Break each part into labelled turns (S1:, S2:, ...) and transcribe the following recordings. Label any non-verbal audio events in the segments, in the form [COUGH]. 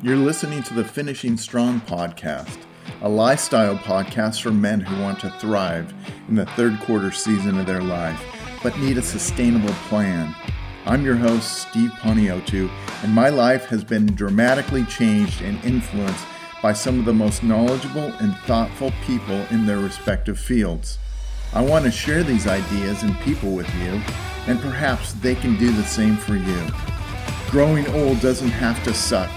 S1: You're listening to the Finishing Strong podcast, a lifestyle podcast for men who want to thrive in the third quarter season of their life, but need a sustainable plan. I'm your host, Steve Poniotu, and my life has been dramatically changed and influenced by some of the most knowledgeable and thoughtful people in their respective fields. I want to share these ideas and people with you, and perhaps they can do the same for you. Growing old doesn't have to suck.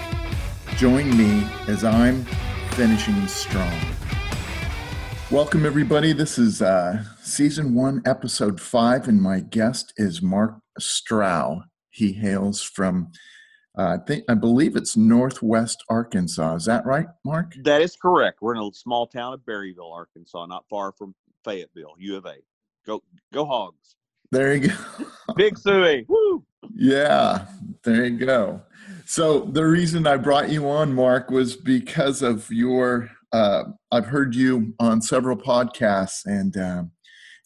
S1: Join me as I'm finishing strong. Welcome, everybody. This is uh, season one, episode five, and my guest is Mark Strough. He hails from, uh, I think, I believe it's Northwest Arkansas. Is that right, Mark?
S2: That is correct. We're in a small town of Berryville, Arkansas, not far from Fayetteville, U of A. Go, go Hogs!
S1: There you go. [LAUGHS]
S2: Big Suey. Woo!
S1: Yeah, there you go. So the reason I brought you on, Mark, was because of your. Uh, I've heard you on several podcasts, and uh,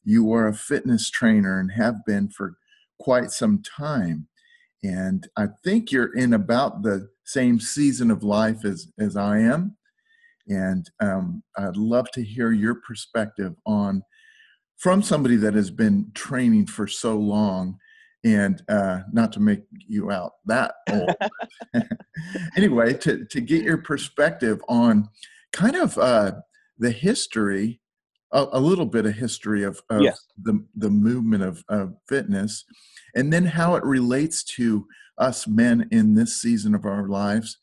S1: you are a fitness trainer and have been for quite some time. And I think you're in about the same season of life as as I am. And um, I'd love to hear your perspective on from somebody that has been training for so long and uh, not to make you out that old. [LAUGHS] anyway, to, to get your perspective on kind of uh, the history, a, a, little bit of history of, of
S2: yes.
S1: the, the movement of, of fitness, and then how it relates to us men in this season of our lives.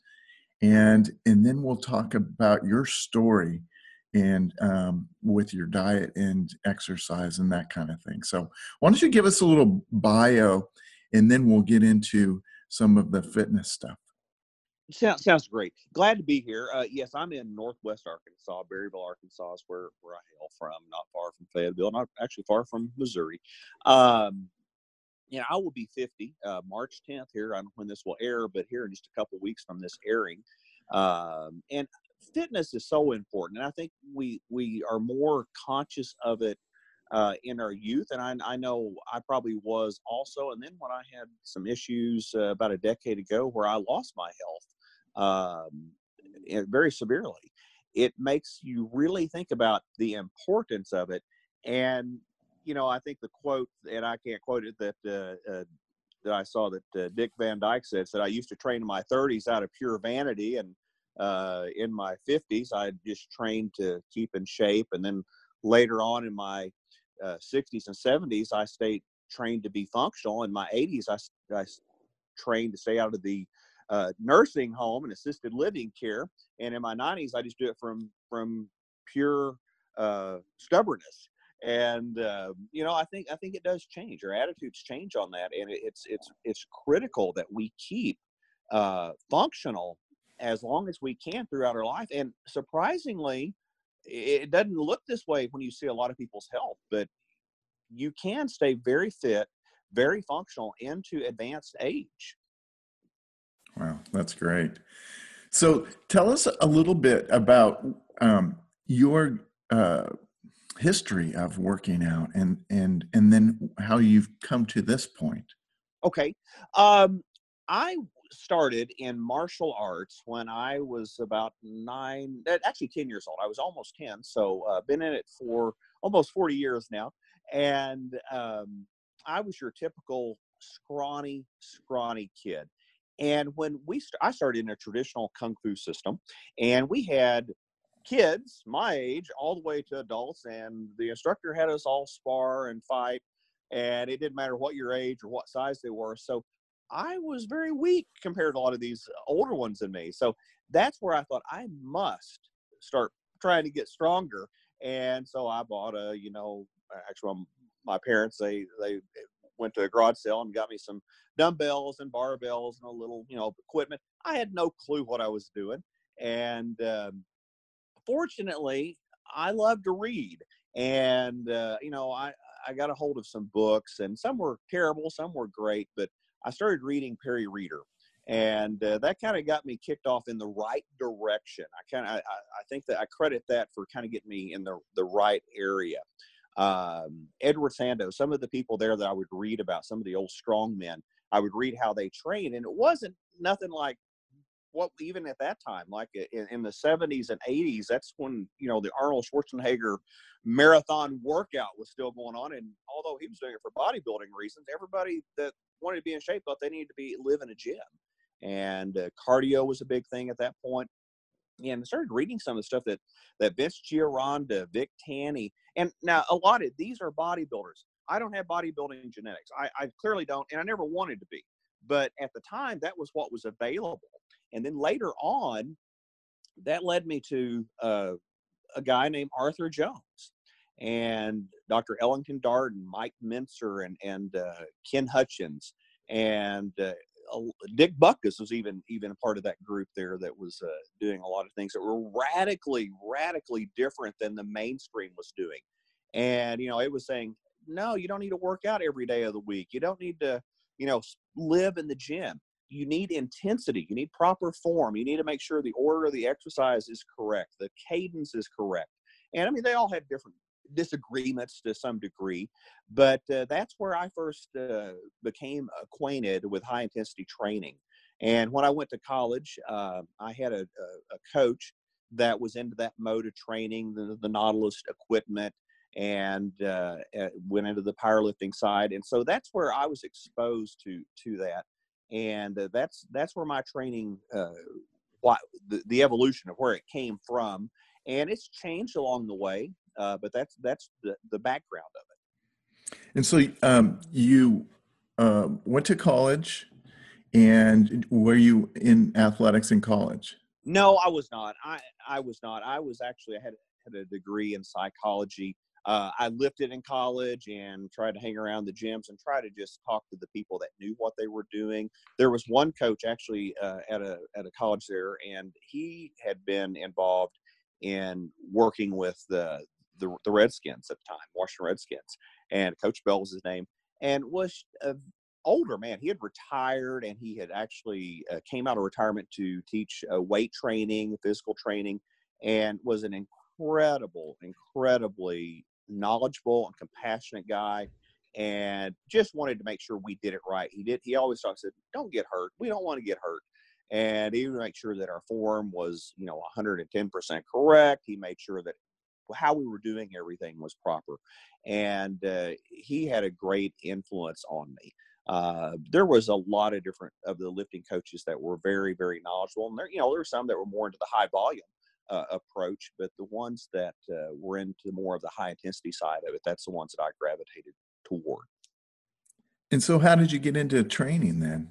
S1: And, and then we'll talk about your story and um, with your diet and exercise and that kind of thing. So, why don't you give us a little bio, and then we'll get into some of the fitness stuff.
S2: Sounds sounds great. Glad to be here. Uh, yes, I'm in Northwest Arkansas. Berryville, Arkansas is where where I hail from. Not far from Fayetteville. Not actually far from Missouri. Um, yeah, I will be 50 uh, March 10th here. I don't know when this will air, but here in just a couple weeks from this airing. Um, and fitness is so important, and I think we we are more conscious of it uh, in our youth, and I, I, know I probably was also. And then when I had some issues uh, about a decade ago, where I lost my health um, very severely, it makes you really think about the importance of it. And you know, I think the quote, and I can't quote it that. Uh, uh that I saw that uh, Dick Van Dyke said, said I used to train in my 30s out of pure vanity, and uh, in my 50s, I just trained to keep in shape. And then later on in my uh, 60s and 70s, I stayed trained to be functional. In my 80s, I, I trained to stay out of the uh, nursing home and assisted living care. And in my 90s, I just do it from from pure uh, stubbornness. And uh, you know, I think I think it does change. Our attitudes change on that, and it's it's it's critical that we keep uh, functional as long as we can throughout our life. And surprisingly, it doesn't look this way when you see a lot of people's health, but you can stay very fit, very functional into advanced age.
S1: Wow, that's great. So tell us a little bit about um, your uh, history of working out and and and then how you've come to this point.
S2: Okay. Um, I started in martial arts when I was about nine, eh, actually 10 years old. I was almost 10, so uh, been in it for almost 40 years now. And um, I was your typical scrawny, scrawny kid. And when we, st- I started in a traditional kung fu system, and we had kids my age all the way to adults, and the instructor had us all spar and fight, and it didn't matter what your age or what size they were. So I was very weak compared to a lot of these older ones than me. So that's where I thought I must start trying to get stronger. And so I bought a, you know, actually my parents they they went to a garage sale and got me some dumbbells and barbells and a little, you know, equipment. I had no clue what I was doing, and um, fortunately, I love to read. And uh, you know, I I got a hold of some books, and some were terrible, some were great, but I started reading Peary Rader, and uh, that kind of got me kicked off in the right direction. I kind of I, I, think that I credit that for kind of getting me in the the right area. Um, Edward Sandow, some of the people there that I would read about, some of the old strong men, I would read how they train, and it wasn't nothing like what even at that time, like in, in, the 70s and 80s, that's when you know the Arnold Schwarzenegger marathon workout was still going on. And although he was doing it for bodybuilding reasons, everybody that wanted to be in shape thought they needed to be live in a gym. And uh, cardio was a big thing at that point. And I started reading some of the stuff that that Vince Gironda, Vic Tanny, and now a lot of these are bodybuilders. I don't have bodybuilding genetics. I, I clearly don't, and I never wanted to be. But at the time, that was what was available. And then later on, that led me to uh, a guy named Arthur Jones and Dr. Ellington Darden, Mike Mentzer, and and uh, Ken Hutchins, and uh, Dick Buckus was even even a part of that group there that was uh, doing a lot of things that were radically radically different than the mainstream was doing. And you know, it was saying, no, you don't need to work out every day of the week. You don't need to, you know, live in the gym you need intensity you need proper form you need to make sure the order of the exercise is correct the cadence is correct. And i mean they all have different disagreements to some degree but uh, that's where i first uh, became acquainted with high intensity training. And when i went to college uh, i had a, a, coach that was into that mode of training the, the nautilus equipment and uh, went into the powerlifting side. And so that's where i was exposed to to that and uh, that's that's where my training uh, why the, the evolution of where it came from and it's changed along the way uh, but that's that's the, the background of it.
S1: And so um, you uh, went to college and were you in athletics in college?
S2: No i was not. I i was not. I was actually i had had a degree in psychology uh, I lifted in college and tried to hang around the gyms and try to just talk to the people that knew what they were doing. There was one coach actually uh, at a at a college there, and he had been involved in working with the the, the Redskins at the time, Washington Redskins, and Coach Bell was his name, and was a older man. He had retired, and he had actually uh, came out of retirement to teach uh, weight training, physical training, and was an incredible, incredibly knowledgeable and compassionate guy and just wanted to make sure we did it right. He did. He always talked, said, "Don't get hurt. We don't want to get hurt." And he would make sure that our form was, you know, 110% correct. He made sure that how we were doing everything was proper, and uh, he had a great influence on me. Uh, there was a lot of different of the lifting coaches that were very, very knowledgeable, and there, you know, there were some that were more into the high volume uh, approach, but the ones that uh, were into more of the high intensity side of it, that's the ones that I gravitated toward.
S1: And so, how did you get into training then?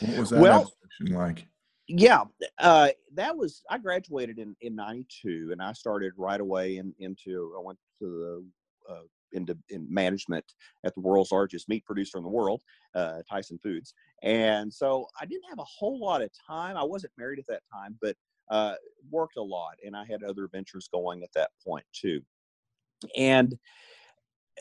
S1: What was that
S2: well,
S1: like?
S2: Yeah, uh, that was I graduated in in '92, and I started right away in, into I went to the uh, into in management at the world's largest meat producer in the world, uh, Tyson Foods. And so I didn't have a whole lot of time. I wasn't married at that time, but uh, worked a lot, and I had other ventures going at that point too. And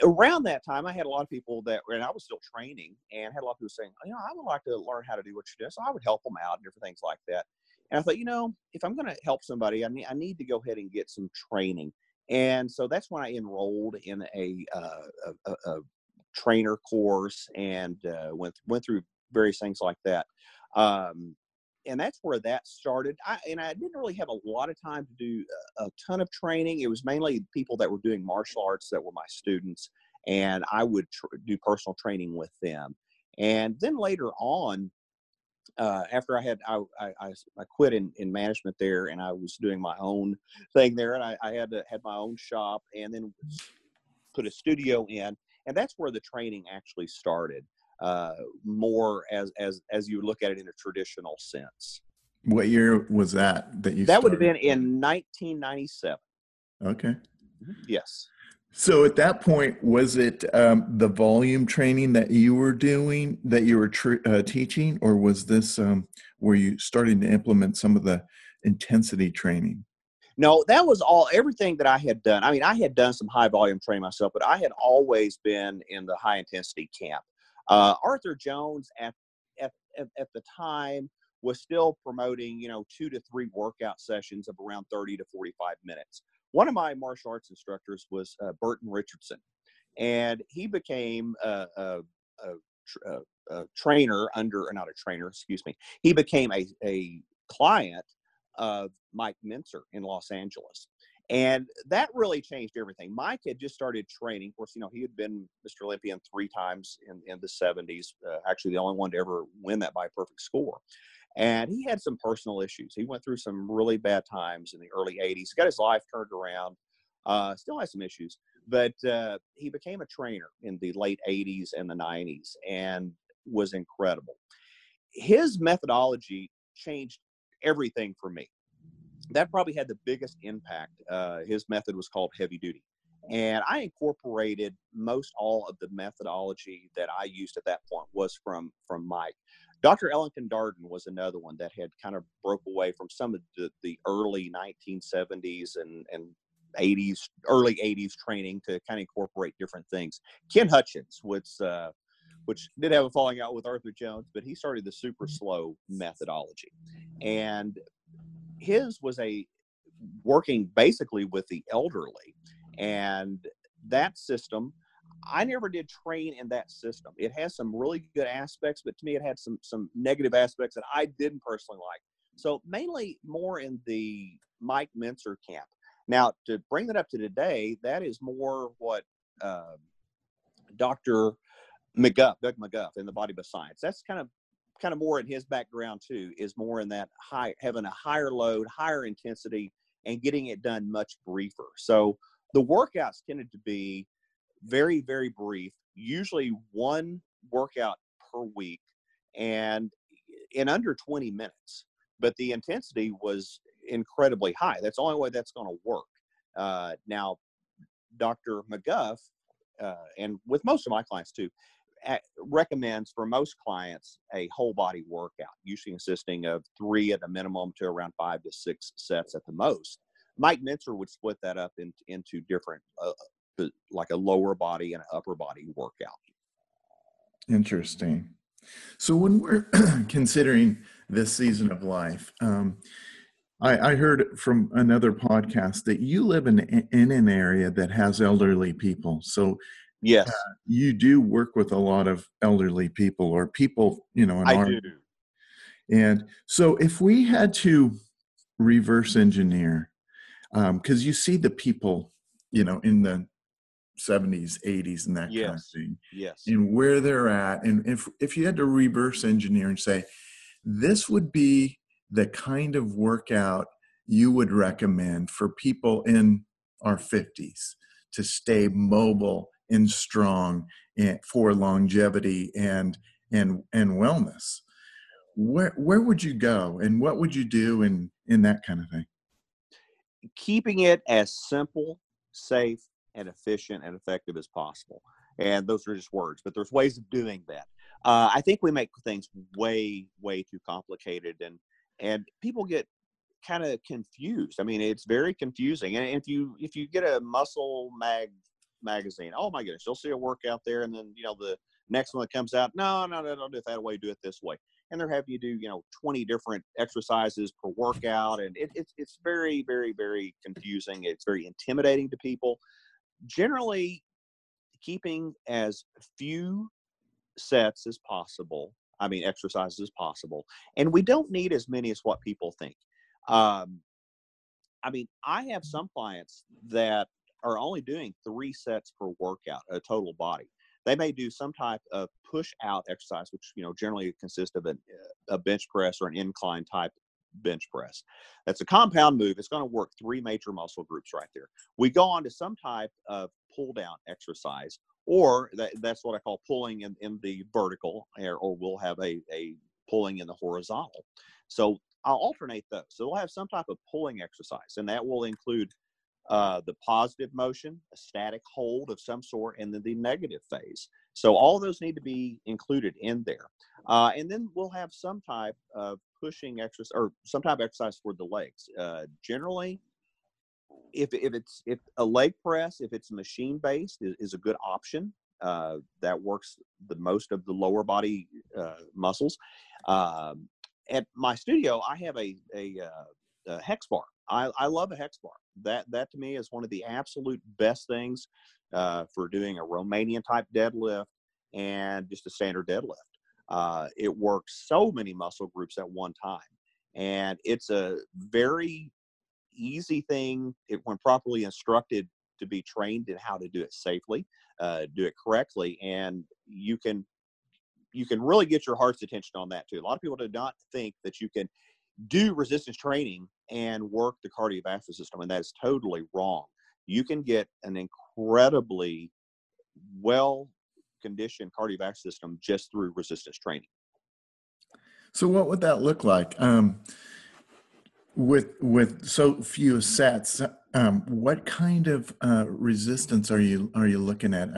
S2: around that time, I had a lot of people that, and I was still training, and had a lot of people saying, you know, I would like to learn how to do what you do. So I would help them out and different things like that. And I thought, you know, if I'm going to help somebody, I need, I need to go ahead and get some training. And so that's when I enrolled in a, uh, a, a, trainer course and uh, went went through various things like that. Um, and that's where that started. I, and I didn't really have a lot of time to do a, a, ton of training. It was mainly people that were doing martial arts that were my students, and I would tr- do personal training with them. And then later on, uh, after I had I, I, I quit in, in management there, and I was doing my own thing there, and I, I had to, had my own shop, and then put a studio in, and that's where the training actually started uh, more as as as you look at it in a traditional sense.
S1: What year was that that you?
S2: That started? would have been in 1997.
S1: Okay.
S2: Mm-hmm. Yes.
S1: So at that point, was it um, the volume training that you were doing that you were tr- uh, teaching, or was this um, were you starting to implement some of the intensity training?
S2: No, that was all everything that I had done. I mean, I had done some high volume training myself, but I had always been in the high intensity camp. Uh, Arthur Jones at, at, at, at the time was still promoting, you know, two to three workout sessions of around 30 to 45 minutes. One of my martial arts instructors was uh, Burton Richardson, and he became a, a, a, a, trainer under, not a trainer, excuse me. He became a, a client of Mike Mentzer in Los Angeles. And that really changed everything. Mike had just started training. Of course, you know, he had been Mr. Olympian three times in, in the 70s, uh, actually, the only one to ever win that by a perfect score. And he had some personal issues. He went through some really bad times in the early 80s. Got his life turned around, uh, still has some issues, but uh, he became a trainer in the late 80s and the 90s and was incredible. His methodology changed everything for me. That probably had the biggest impact. Uh, his method was called heavy duty. And I incorporated most all of the methodology that I used at that point was from from Mike. Dr. Ellington Darden was another one that had kind of broke away from some of the, the early 1970s and, and 80s, early 80s training to kind of incorporate different things. Ken Hutchins was, uh, which did have a falling out with Arthur Jones, but he started the super slow methodology. And his was a working basically with the elderly. And that system I never did train in that system. It has some really good aspects, but to me, it had some some negative aspects that I didn't personally like. So mainly more in the Mike Mentzer camp. Now, to bring that up to today, that is more what uh, Dr. McGuff, Doug McGuff, in the Body of Science. That's kind of kind of more in his background too. Is more in that high having a higher load, higher intensity, and getting it done much briefer. So the workouts tended to be very, very brief, usually one workout per week and in under 20 minutes. But the intensity was incredibly high. That's the only way that's going to work. Uh, now, Dr. McGuff, uh, and with most of my clients too, recommends for most clients a whole body workout, usually consisting of three at a minimum to around five to six sets at the most. Mike Mentzer would split that up in, into different uh, like a lower body and upper body workout.
S1: Interesting. So when we're [CLEARS THROAT] considering this season of life, um, I, I, heard from another podcast that you live in in an area that has elderly people. So
S2: yes, uh,
S1: you do work with a lot of elderly people or people, you know.
S2: I our, do.
S1: And so if we had to reverse engineer, because um, you see the people, you know, in the 70s 80s and that
S2: yes.
S1: kind of thing
S2: yes
S1: and where they're at and if if you had to reverse engineer and say this would be the kind of workout you would recommend for people in our 50s to stay mobile and strong and for longevity and and and wellness where where would you go and what would you do in in that kind of thing
S2: keeping it as simple safe and efficient and effective as possible. And those are just words, but there's ways of doing that. Uh, I think we make things way, way too complicated, and and people get kind of confused. I mean, it's very confusing. And if you if you get a muscle mag magazine, oh my goodness, you'll see a workout there, and then you know the next one that comes out, no, no, no, don't do it that way, do it this way. And they're having you do, you know, 20 different exercises per workout. And it, it's, it's very, very, very confusing. It's very intimidating to people generally keeping as few sets as possible. I mean, exercises as possible. And we don't need as many as what people think. Um, I mean, I have some clients that are only doing three sets per workout, a total body. They may do some type of push out exercise, which you know generally consists of a, a bench press or an incline type bench press. That's a compound move. It's going to work three major muscle groups right there. We go on to some type of pull down exercise, or that, that's what I call pulling in, in the vertical, or, or we'll have a, a pulling in the horizontal. So I'll alternate those. So we'll have some type of pulling exercise, and that will include uh, the positive motion, a static hold of some sort, and then the negative phase. So all those need to be included in there. Uh, and then we'll have some type of pushing exercise or some type of exercise for the legs. Uh, generally, if, if it's if a leg press, if it's machine based, is, is a good option. Uh, that works the most of the lower body uh, muscles. Um, at my studio, I have a, a, a hex bar. I, I love a hex bar. That that to me is one of the absolute best things uh, for doing a Romanian type deadlift and just a standard deadlift. Uh, it works so many muscle groups at one time. and it's a very easy thing if, when properly instructed to be trained in how to do it safely, uh, do it correctly, and you can you can really get your heart's attention on that too. A lot of people do not think that you can do resistance training and work the cardiovascular system, and that is totally wrong. You can get an incredibly well conditioned cardiovascular system just through resistance training.
S1: So, what would that look like? Um, with with so few sets, um, what kind of uh, resistance are you are you looking at?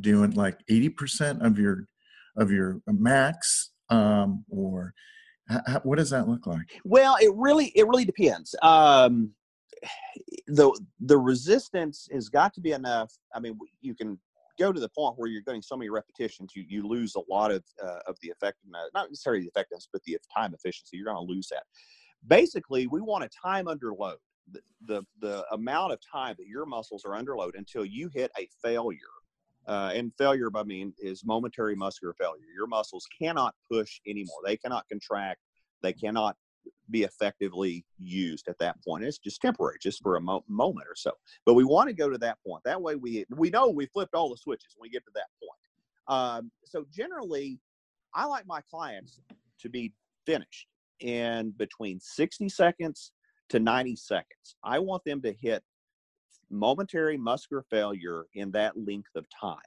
S1: Doing like eighty percent of your of your max, um, or how, what does that look like?
S2: Well, it really it really depends. Um, the the resistance has got to be enough. I mean, you can go to the point where you're getting so many repetitions, you, you lose a lot of uh, of the effectiveness, not necessarily the effectiveness, but the time efficiency. You're going to lose that basically we want a time under load the, the, the amount of time that your muscles are under load until you hit a failure uh, and failure by mean is momentary muscular failure. Your muscles cannot push anymore. They cannot contract. They cannot be effectively used at that point. It's just temporary just for a mo- moment or so. But we want to go to that point. That way we we know we flipped all the switches when we get to that point. Um, so generally i like my clients to be finished in between 60 seconds to 90 seconds. I want them to hit momentary muscular failure in that length of time.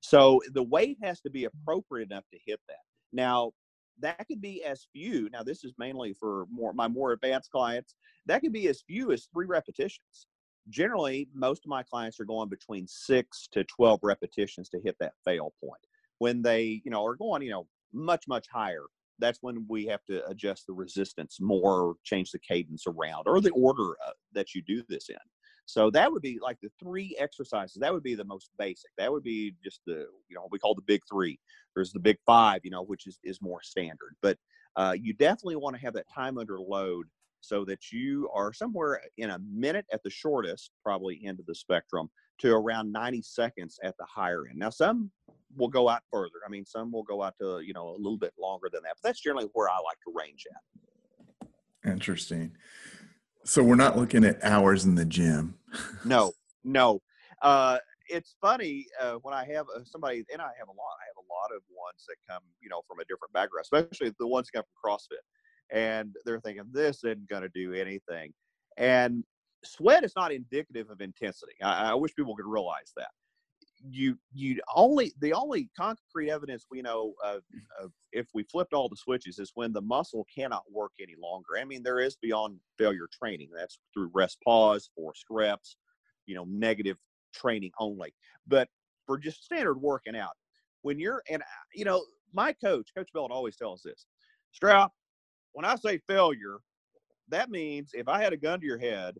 S2: So the weight has to be appropriate enough to hit that. Now, that could be as few. Now, this is mainly for more my more advanced clients. That could be as few as three repetitions. Generally, most of my clients are going between six to 12 repetitions to hit that fail point. When they, you know, are going, you know, much, much higher, that's when we have to adjust the resistance more, change the cadence around, or the order uh, that you do this in. So that would be like the three exercises. That would be the most basic. That would be just the you know we call the big three. There's the big five, you know, which is is more standard. But uh, you definitely want to have that time under load so that you are somewhere in a minute at the shortest, probably end of the spectrum, to around 90 seconds at the higher end. Now, some will go out further. I mean, some will go out to, you know, a little bit longer than that, but that's generally where I like to range at.
S1: Interesting. So we're not looking at hours in the gym.
S2: no, [LAUGHS] no. Uh, it's funny uh, when I have uh, somebody, and I have a lot. I have a lot of ones that come, you know, from a different background, especially the ones that come from CrossFit, and they're thinking this isn't going to do anything. And sweat is not indicative of intensity. I, I wish people could realize that you you only the only concrete evidence we know of, of, if we flipped all the switches is when the muscle cannot work any longer. I mean, there is beyond failure training. That's through rest pause, forced reps, you know, negative training only. But for just standard working out, when you're and you know, my coach, Coach Belt, always tells this, Strap. When I say failure, that means if I had a gun to your head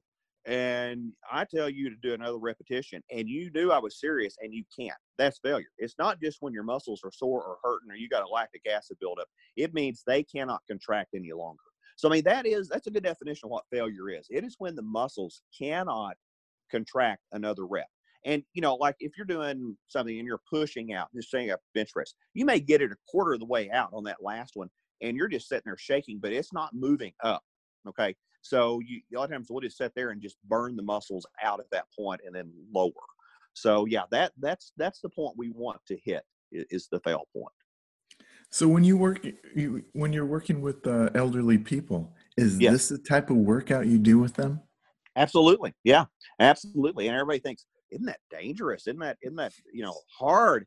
S2: and I tell you to do another repetition and you knew I was serious and you can't, that's failure. It's not just when your muscles are sore or hurting or you got a lactic acid buildup. It means they cannot contract any longer. So I mean that is that's a good definition of what failure is. It is when the muscles cannot contract another rep. And you know, like if you're doing something and you're pushing out, just saying a bench press, you may get it a quarter of the way out on that last one, and you're just sitting there shaking, but it's not moving up. Okay. So you, a lot of times we'll just sit there and just burn the muscles out at that point and then lower. So yeah, that that's that's the point we want to hit is, the fail point.
S1: So when you work, you, when you're working with uh, elderly people, is yes. this the type of workout you do with them?
S2: Absolutely, yeah, absolutely. And everybody thinks, isn't that dangerous? Isn't that isn't that you know hard?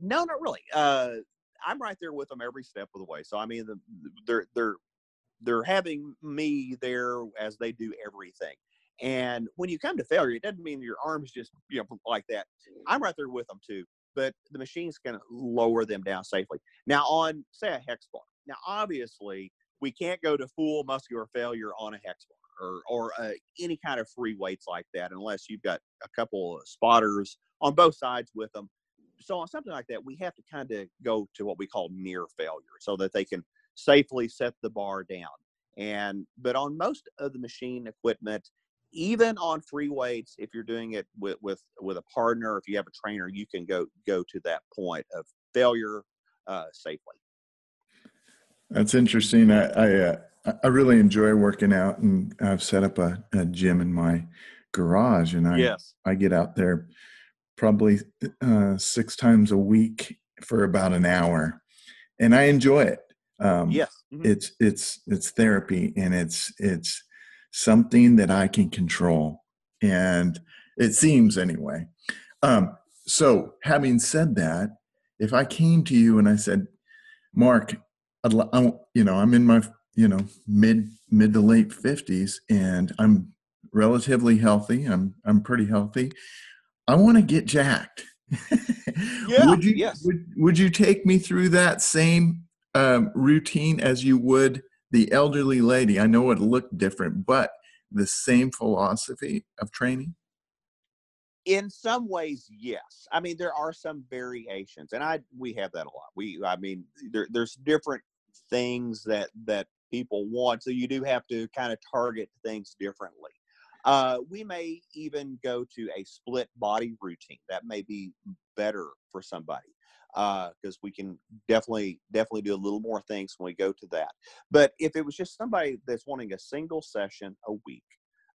S2: No, not really. Uh, I'm right there with them every step of the way. So I mean, the, they're they're they're having me there as they do everything. And when you come to failure, it doesn't mean your arms just you know like that. I'm right there with them too, but the machine's going to lower them down safely. Now on say a hex bar. Now obviously we can't go to full muscular failure on a hex bar or or uh, any kind of free weights like that unless you've got a couple of spotters on both sides with them. So on something like that, we have to kind of go to what we call near failure so that they can safely set the bar down. And but on most of the machine equipment, even on free weights, if you're doing it with with with a partner, if you have a trainer, you can go go to that point of failure uh, safely.
S1: That's interesting. I I, uh, I really enjoy working out, and I've set up a, a gym in my garage, and I
S2: yes.
S1: I get out there probably uh, six times a week for about an hour, and I enjoy it. Um,
S2: yes, mm-hmm.
S1: it's it's it's therapy, and it's it's something that I can control, and it seems anyway. Um, so, having said that, if I came to you and I said, Mark, I'd, I, you know, I'm in my you know mid mid to late fifties, and I'm relatively healthy. I'm I'm pretty healthy. I want to get jacked. [LAUGHS]
S2: yeah,
S1: would you
S2: yes.
S1: would, would you take me through that same um, routine as you would the elderly lady? I know it looked different, but the same philosophy of training.
S2: In some ways, yes. I mean, there are some variations, and I we have that a lot. We, I mean, there, there's different things that that people want, so you do have to kind of target things differently. Uh, we may even go to a split body routine. That may be better for somebody because uh, we can definitely definitely do a little more things when we go to that. But if it was just somebody that's wanting a single session a week,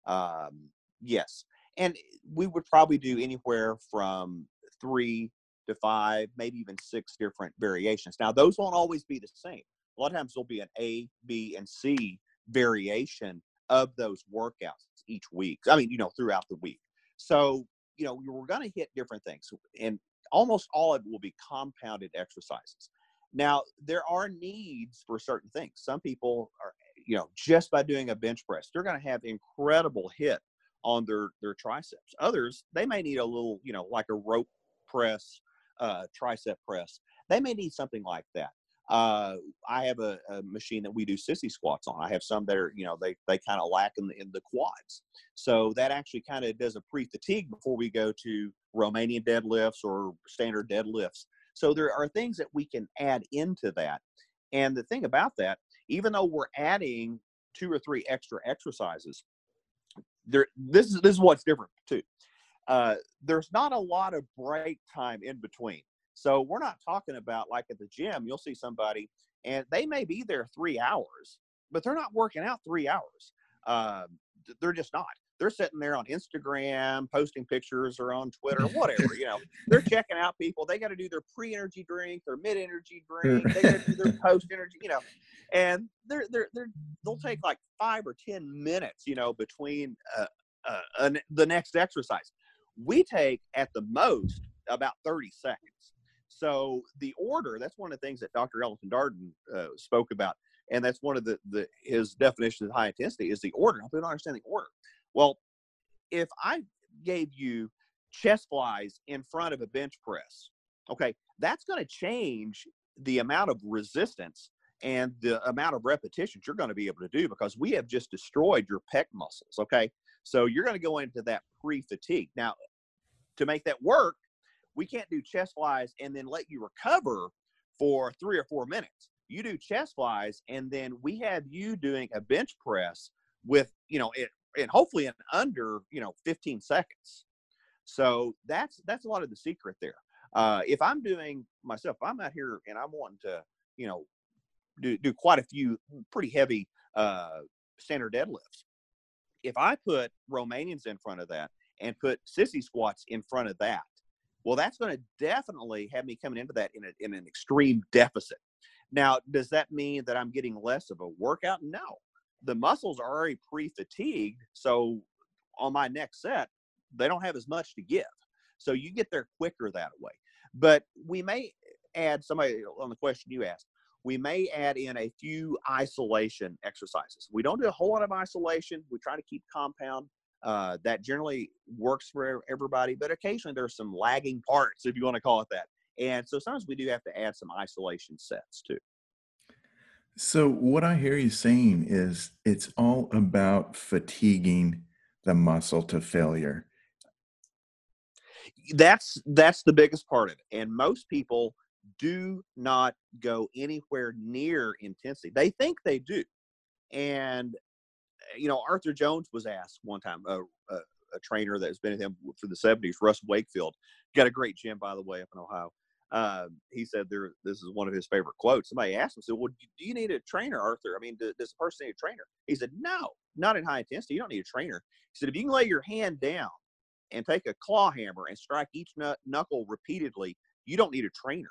S2: um, yes, and we would probably do anywhere from three to five, maybe even six different variations. Now those won't always be the same. A lot of times there'll be an A, B, and C variation of those workouts each week. I mean, you know, throughout the week. So, you know, we're going to hit different things, and almost all of it will be compounded exercises. Now, there are needs for certain things. Some people are, you know, just by doing a bench press, they're going to have incredible hit on their their triceps. Others, they may need a little, you know, like a rope press, uh, tricep press. They may need something like that. Uh, I have a, a, machine that we do sissy squats on. I have some that are, you know, they, they kind of lack in the, in the quads. So that actually kind of does a pre-fatigue before we go to Romanian deadlifts or standard deadlifts. So there are things that we can add into that. And the thing about that, even though we're adding two or three extra exercises, there this is this is what's different too. Uh, there's not a lot of break time in between. So we're not talking about like at the gym, you'll see somebody and they may be there three hours, but they're not working out three hours. Uh, they're just not. They're sitting there on Instagram, posting pictures or on Twitter, whatever. You know, they're [LAUGHS] checking out people. They got to do their pre-energy drink, their mid-energy drink. They got to do their [LAUGHS] post-energy. You know, and they're they're they're they'll take like five or ten minutes. You know, between uh, uh, uh, the next exercise. We take at the most about 30 seconds. So the order, that's one of the things that Dr. Ellington Darden uh, spoke about. And that's one of the, the his definitions of high intensity is the order. People don't understand the order. Well, if I gave you chest flies in front of a bench press, okay, that's going to change the amount of resistance and the amount of repetitions you're going to be able to do because we have just destroyed your pec muscles. Okay. So you're going to go into that pre fatigue. Now, to make that work, we can't do chest flies and then let you recover for three or four minutes. You do chest flies, and then we have you doing a bench press with, you know, it, and hopefully in under, you know, 15 seconds. So that's that's a lot of the secret there. Uh, if I'm doing myself, I'm out here and I'm wanting to, you know, do do quite a few pretty heavy uh, standard deadlifts. If I put Romanians in front of that and put sissy squats in front of that, well, that's going to definitely have me coming into that in, a, in an extreme deficit. Now, does that mean that I'm getting less of a workout? No. The muscles are already pre fatigued. So on my next set, they don't have as much to give. So you get there quicker that way. But we may add somebody on the question you asked, we may add in a few isolation exercises. We don't do a whole lot of isolation. We try to keep compound uh, that generally works for everybody, but occasionally there's some lagging parts, if you want to call it that. And so sometimes we do have to add some isolation sets too.
S1: So, what I hear you saying is it's all about fatiguing the muscle to failure.
S2: That's that's the biggest part of it. And most people do not go anywhere near intensity. They think they do. And you know, Arthur Jones was asked one time, a, a, a trainer that has been with him for the 70s, Russ Wakefield, got a great gym, by the way, up in Ohio. uh, he said there. This is one of his favorite quotes. Somebody asked him, "said Well, do you need a trainer, Arthur? I mean, does the person need a trainer?" He said, "No, not in high intensity. You don't need a trainer." He said, "If you can lay your hand down and take a claw hammer and strike each knuckle repeatedly, you don't need a trainer."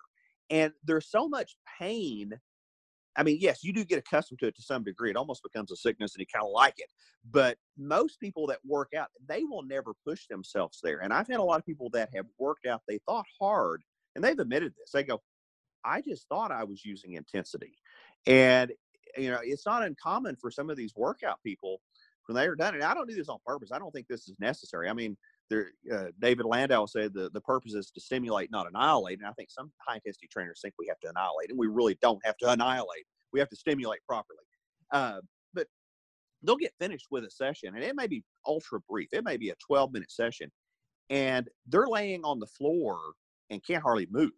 S2: And there's so much pain. I mean, yes, you do get accustomed to it to some degree. It almost becomes a sickness, and you kind of like it. But most people that work out, they will never push themselves there. And I've had a lot of people that have worked out. They thought hard and they've admitted this. They go, I just thought I was using intensity. And, you know, it's not uncommon for some of these workout people when they are done. And I don't do this on purpose. I don't think this is necessary. I mean, there, uh, David Landau said the, the purpose is to stimulate, not annihilate. And I think some high intensity trainers think we have to annihilate, and we really don't have to annihilate. We have to stimulate properly. Uh, but they'll get finished with a session, and it may be ultra brief. It may be a 12 minute session, and they're laying on the floor and can't hardly move.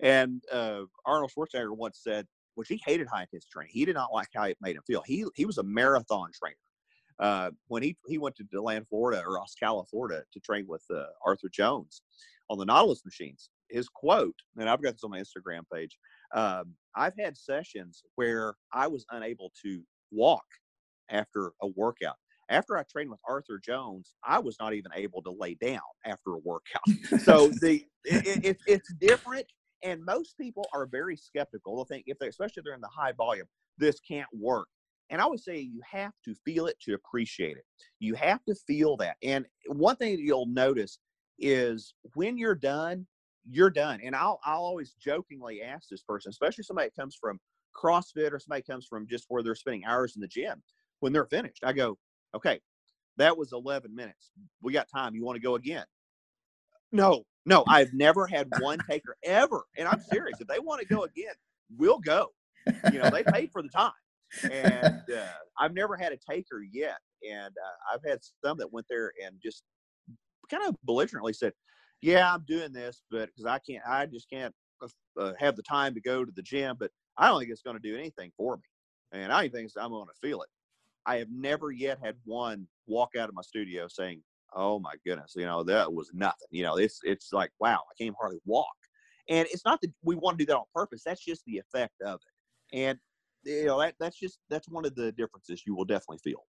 S2: And uh, Arnold Schwarzenegger once said, which he hated high intensity training. He did not like how it made him feel. He he was a marathon trainer. Uh, when he he went to DeLand, Florida, or Ocala, Florida, to train with uh, Arthur Jones on the Nautilus machines, his quote, and I've got this on my Instagram page. Um, I've had sessions where I was unable to walk after a workout after I trained with Arthur Jones, I was not even able to lay down after a workout. so [LAUGHS] the it, it, it's different, and most people are very skeptical. They'll think if they, especially if they're in the high volume, this can't work. And I would say you have to feel it to appreciate it. You have to feel that. And one thing that you'll notice is when you're done, you're done. And I'll I'll always jokingly ask this person, especially somebody that comes from CrossFit or somebody comes from just where they're spending hours in the gym, when they're finished, I go, Okay, that was 11 minutes. We got time. You want to go again? No, no, I've never had one taker ever. And I'm serious. If they want to go again, we'll go. You know, they paid for the time. And [LAUGHS] uh, I've never had a taker yet. And uh, I've had some that went there and just kind of belligerently said, Yeah, I'm doing this, but because I can't, I just can't uh, have the time to go to the gym, but I don't think it's going to do anything for me. And I don't think I'm going to feel it. I have never yet had one walk out of my studio saying, "Oh my goodness, you know that was nothing." You know, it's it's like, wow, I can't hardly walk. And it's not that we want to do that on purpose. That's just the effect of it. And you know that that's just that's one of the differences you will definitely feel.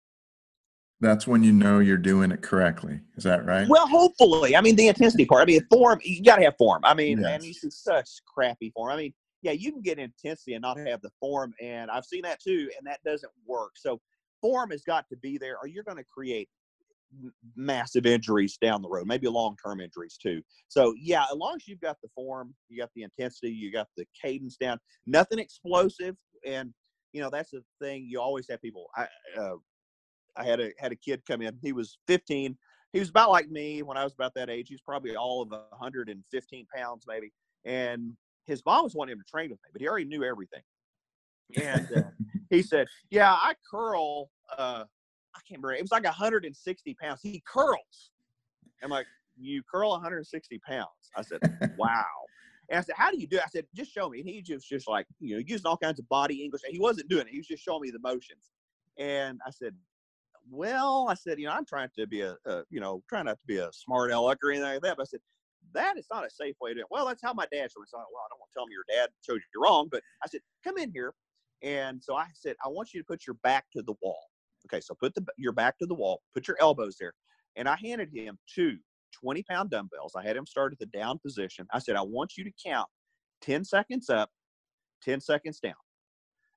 S1: That's when you know you're doing it correctly. Is that right?
S2: Well, hopefully. I mean, the intensity part. I mean, form. You got to have form. I mean, yes. and you see such crappy form. I mean, yeah, you can get intensity and not have the form, and I've seen that too, and that doesn't work. So form has got to be there, or you're going to create massive injuries down the road, maybe long term injuries too. So, yeah, as long as you've got the form, you got the intensity, you got the cadence down, nothing explosive. And, you know, that's the thing. You always have people. I, uh, I had a had a kid come in. He was 15. He was about like me when I was about that age. He was probably all of 115 pounds, maybe. And his mom was wanting him to train with me, but he already knew everything. And uh, [LAUGHS] he said, "Yeah, I curl. Uh, I can't remember. It was like 160 pounds. He curls." I'm like, "You curl 160 pounds?" I said, "Wow." And I said, "How do you do?" It? I said, "Just show me." And he just just like you know using all kinds of body English. And He wasn't doing it. He was just showing me the motions. And I said, "Well," I said, "You know, I'm trying to be a, a you know trying not to be a smart aleck or anything like that." But I said, that is not a safe way to do it. Well, that's how my dad showed me. So, well, I don't want to tell me your dad showed you wrong, but I said, come in here and so I said, I want you to put your back to the wall. Okay, so put the your back to the wall, put your elbows there. And I handed him two 20 pound dumbbells. I had him start at the down position. I said, I want you to count 10 seconds up, 10 seconds down.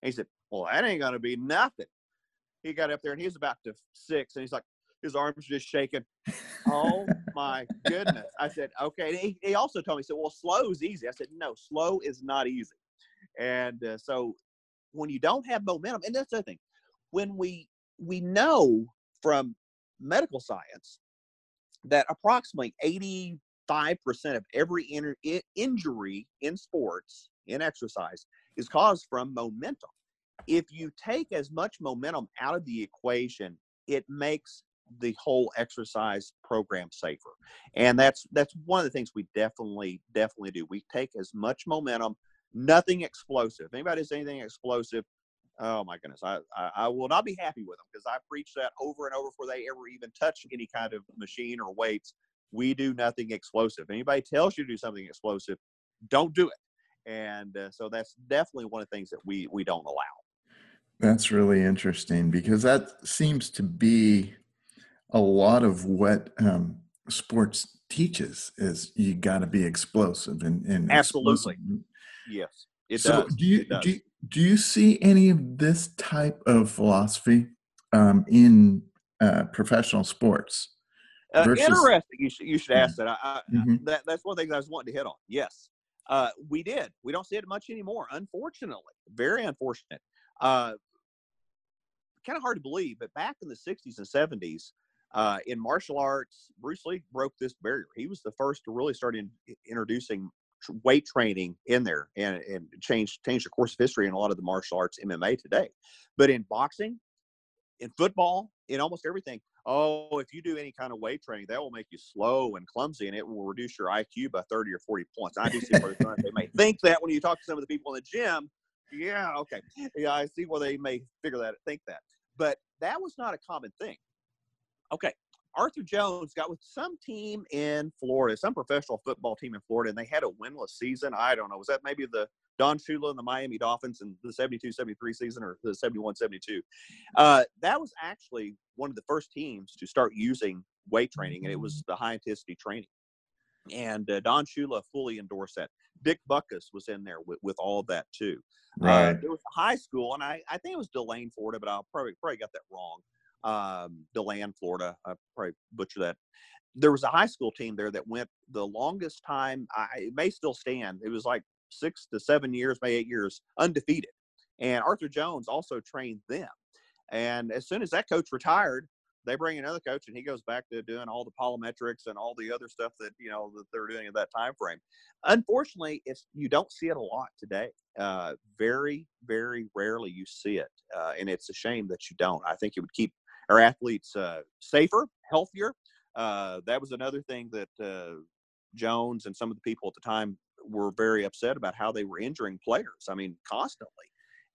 S2: And he said, Well, that ain't gonna be nothing. He got up there and he was about to six, and he's like, his arms just shaking. Oh my goodness. I said, okay. He, he, also told me, he said, well, slow is easy. I said, no, slow is not easy. And uh, so when you don't have momentum, and that's the thing, when we we know from medical science that approximately 85% of every in- injury in sports in exercise is caused from momentum. If you take as much momentum out of the equation it makes the whole exercise program safer. And that's that's one of the things we definitely definitely do. We take as much momentum Nothing explosive. Anybody does anything explosive, oh my goodness, I, I, I will not be happy with them because I preach that over and over before they ever even touch any kind of machine or weights. We do nothing explosive. Anybody tells you to do something explosive, don't do it. And uh, so that's definitely one of the things that we we don't allow.
S1: That's really interesting because that seems to be a lot of what um, sports teaches is you got to be explosive and, and
S2: absolutely
S1: explosive.
S2: yes it
S1: so
S2: does.
S1: do you
S2: does.
S1: do you, do you see any of this type of philosophy um, in uh, professional sports
S2: uh, interesting you should, you should ask that I, I,
S1: mm-hmm.
S2: that that's one thing i was wanting to hit on yes uh, we did we don't see it much anymore unfortunately very unfortunate uh, kind of hard to believe but back in the 60s and 70s uh, in martial arts, Bruce Lee broke this barrier. He was the first to really start in, introducing weight training in there and, and changed changed the course of history in a lot of the martial arts MMA today. But in boxing, in football, in almost everything, oh, if you do any kind of weight training, that will make you slow and clumsy, and it will reduce your IQ by thirty or forty points. I do see where they may think that when you talk to some of the people in the gym. Yeah, okay, yeah, I see where they may figure that, think that, but that was not a common thing. Okay, Arthur Jones got with some team in Florida, some professional football team in Florida, and they had a winless season. I don't know. Was that maybe the Don Shula and the Miami Dolphins in the 72 73 season or the 71 72? Uh, that was actually one of the first teams to start using weight training, and it was the high intensity training. And uh, Don Shula fully endorsed that. Dick Butkus was in there with, with all of that too.
S1: Uh, right.
S2: Uh, there was a high school, and I, I think it was Delane, Florida, but I'll probably probably got that wrong um, DeLand, Florida. I probably butcher that. There was a high school team there that went the longest time. I, it may still stand. It was like six to seven years, maybe eight years, undefeated. And Arthur Jones also trained them. And as soon as that coach retired, they bring another coach, and he goes back to doing all the plyometrics and all the other stuff that you know that they're doing at that time frame. Unfortunately, it's you don't see it a lot today. Uh, very, very rarely you see it, uh, and it's a shame that you don't. I think it would keep our athletes uh, safer, healthier. Uh, that was another thing that uh, Jones and some of the people at the time were very upset about how they were injuring players. I mean, constantly.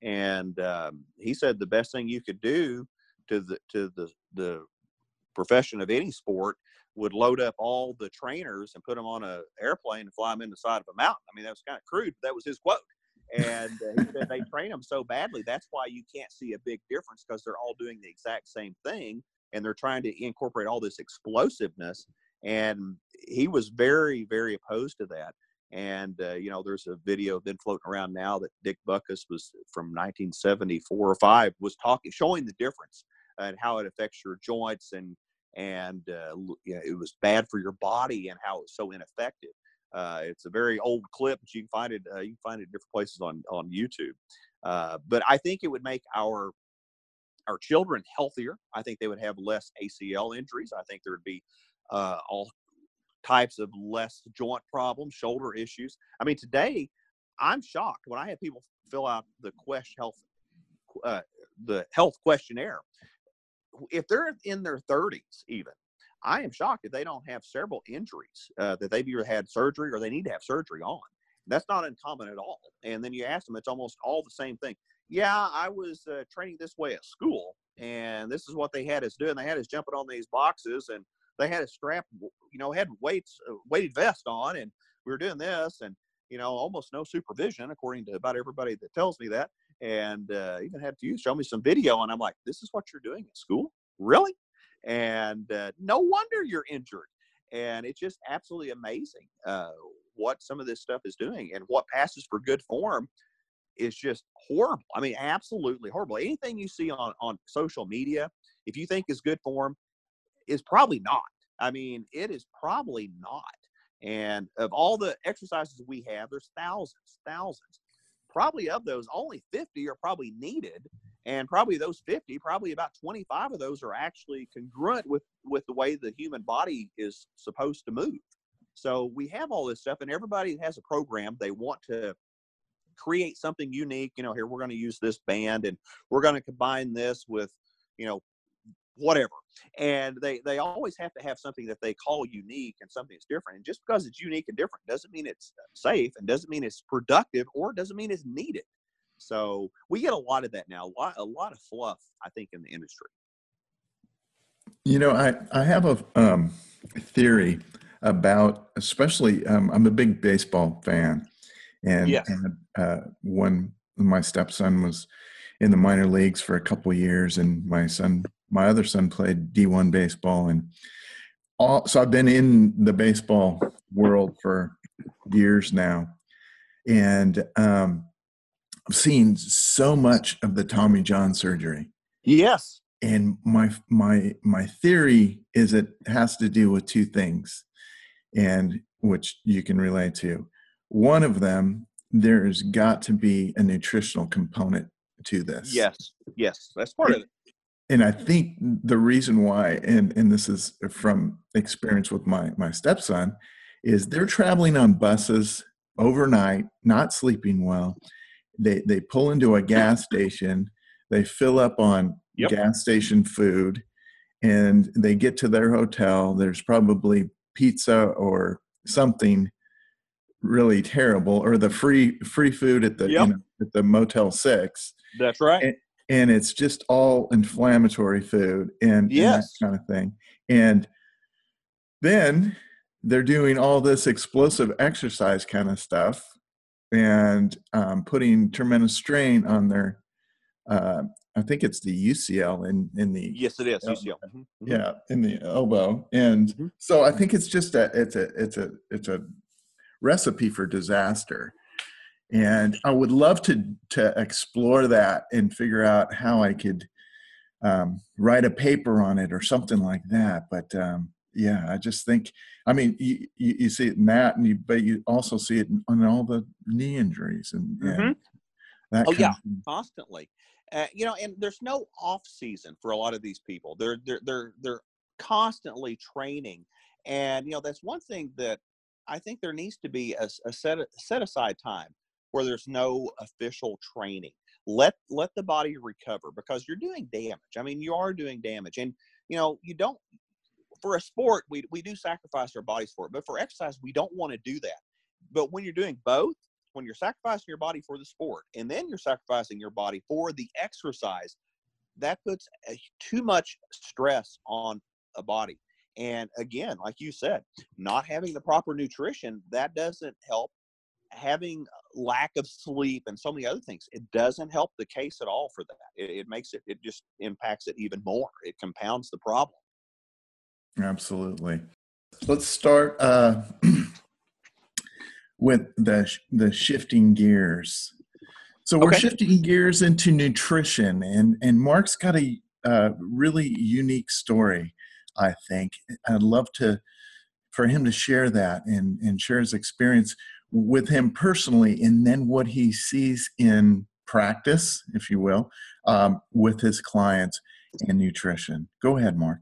S2: And um, he said the best thing you could do to the to the the profession of any sport would load up all the trainers and put them on an airplane and fly them in the side of a mountain. I mean, that was kind of crude, but that was his quote and uh, he said they [LAUGHS] train them so badly that's why you can't see a big difference because they're all doing the exact same thing and they're trying to incorporate all this explosiveness and he was very very opposed to that and uh, you know there's a video been floating around now that dick Butkus was from 1974 or 5 was talking showing the difference and how it affects your joints and and uh, you know, it was bad for your body and how it was so ineffective uh, it's a very old clip, but you can find it. Uh, you can find it in different places on on YouTube. Uh, but I think it would make our our children healthier. I think they would have less ACL injuries. I think there would be uh, all types of less joint problems, shoulder issues. I mean, today I'm shocked when I have people fill out the quest health uh, the health questionnaire. If they're in their 30s, even I am shocked if they don't have several injuries uh, that they've either had surgery or they need to have surgery on. That's not uncommon at all. And then you ask them, it's almost all the same thing. Yeah, I was uh, training this way at school, and this is what they had us doing. They had us jumping on these boxes, and they had us strap, you know, had weights, uh, weighted vest on, and we were doing this, and you know, almost no supervision, according to about everybody that tells me that. And uh, even had to show me some video, and I'm like, this is what you're doing at school? Really? And uh, no wonder you're injured. And it's just absolutely amazing uh, what some of this stuff is doing and what passes for good form is just horrible. I mean, absolutely horrible. Anything you see on, on social media, if you think is good form, is probably not. I mean, it is probably not. And of all the exercises we have, there's thousands, thousands. Probably of those, only 50 are probably needed and probably those 50 probably about 25 of those are actually congruent with with the way the human body is supposed to move. So we have all this stuff and everybody has a program. They want to create something unique you know here we're going to use this band and we're going to combine this with you know whatever. And they they always have to have something that they call unique and something that's different. And just because it's unique and different doesn't mean it's safe and doesn't mean it's productive or doesn't mean it's needed so we get a lot of that now, a lot, a lot of fluff, I think, in the industry.
S1: You know, I, I have a um, theory about, especially, um, I'm a big baseball fan, and,
S2: Yes.
S1: and uh, when my stepson was in the minor leagues for a couple of years, and my son, my other son, played D1 baseball, and all. So I've been in the baseball world for years now, and um, seen so much of the Tommy John surgery
S2: Yes.
S1: and my my my theory is it has to do with two things and which you can relate to one of them there's got to be a nutritional component to this
S2: Yes. Yes. That's part of it.
S1: and i think the reason why and and this is from experience with my my stepson is they're traveling on buses overnight not sleeping well they they pull into a gas station they fill up on
S2: Yep.
S1: gas station food and they get to their hotel there's probably pizza or something really terrible or the free free food at the
S2: Yep.
S1: you know, at the motel 6
S2: That's right.
S1: and it's just all inflammatory food and, and that kind of thing. And then they're doing all this explosive exercise kind of stuff and um, putting tremendous strain on their. Uh, I think it's the UCL in in the
S2: yes, it is. UCL. Mhm, mhm.
S1: yeah in the elbow, and
S2: Mhm.
S1: so I think it's just a it's a it's a it's a recipe for disaster. And I would love to to explore that and figure out how I could um, write a paper on it or something like that. But um, yeah, I just think I mean you, you, you see it in that, and you but you also see it on all the knee injuries and, and that.
S2: Oh, yeah. constantly. Uh, you know, and there's no off season for a lot of these people. They're they're they're they're constantly training, and you know that's one thing that I think there needs to be a set set aside time where there's no official training. Let let the body recover because you're doing damage. I mean, you are doing damage, and you know you don't. For a sport, we we do sacrifice our bodies for it, but for exercise, we don't want to do that. But when you're doing both, when you're sacrificing your body for the sport and then you're sacrificing your body for the exercise, that puts a, too much stress on a body. And again, like you said, not having the proper nutrition, that doesn't help. Having uh, lack of sleep and so many other things, it doesn't help the case at all for that. It, it makes it, it just impacts it even more. It compounds the problem.
S1: Absolutely. Let's start uh, [CLEARS THROAT] with the the shifting gears. So we're
S2: Okay.
S1: shifting gears into nutrition, and and Mark's got a uh, really unique story. I think I'd love to for him to share that and and share his experience with him personally, and then what he sees in practice, if you will, um, with his clients and nutrition. Go ahead, Mark.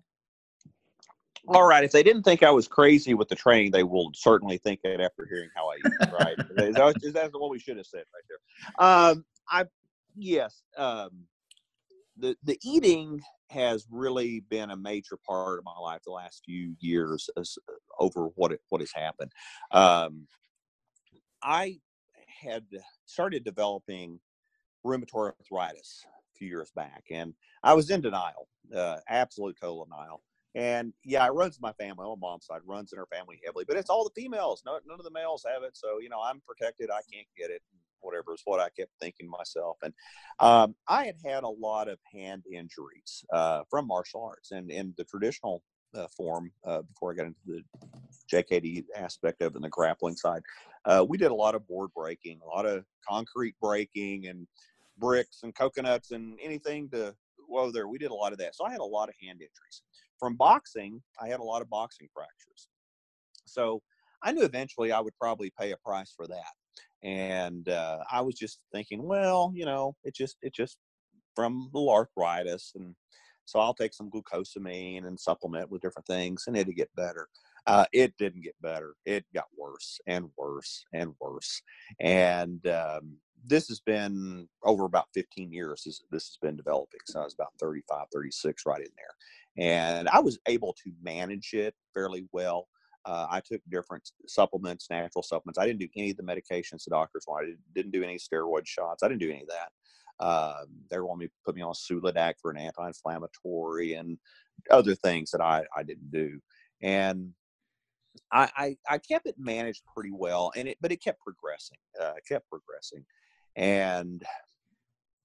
S2: All right. If they didn't think I was crazy with the training, they will certainly think it after hearing how I eat. Right? is, that, is that what we should have said right there? Um, I yes. Um, the the eating has really been a major part of my life the last few years as, over what it, what has happened. Um, I had started developing rheumatoid arthritis a few years back, and I was in denial, uh, absolute total denial. And yeah, it runs in my family. My mom's side, runs in her family heavily, but it's all the females. No, none of the males have it. So you know, I'm protected. I can't get it. Whatever is what I kept thinking myself. And um, I had had a lot of hand injuries uh, from martial arts, and in the traditional uh, form uh, before I got into the JKD aspect of it and the grappling side, uh, we did a lot of board breaking, a lot of concrete breaking, and bricks and coconuts and anything to whoa there. We did a lot of that. So I had a lot of hand injuries from boxing, I had a lot of boxing fractures. So I knew eventually I would probably pay a price for that. And uh, I was just thinking, well, you know, it just, it just from the arthritis. And so I'll take some glucosamine and supplement with different things and it'll get better. Uh, it didn't get better. It got worse and worse and worse. And um, this has been over about 15 years. This, this has been developing. So I was about 35, 36 right in there and I was able to manage it fairly well. Uh, I took different supplements, natural supplements. I didn't do any of the medications the doctors wanted. I didn't, do any steroid shots. I didn't do any of that. Um, they wanted me to put me on Sulindac for an anti-inflammatory and other things that I, I didn't do. And I, I, I kept it managed pretty well, and it but it kept progressing. Uh, kept progressing, and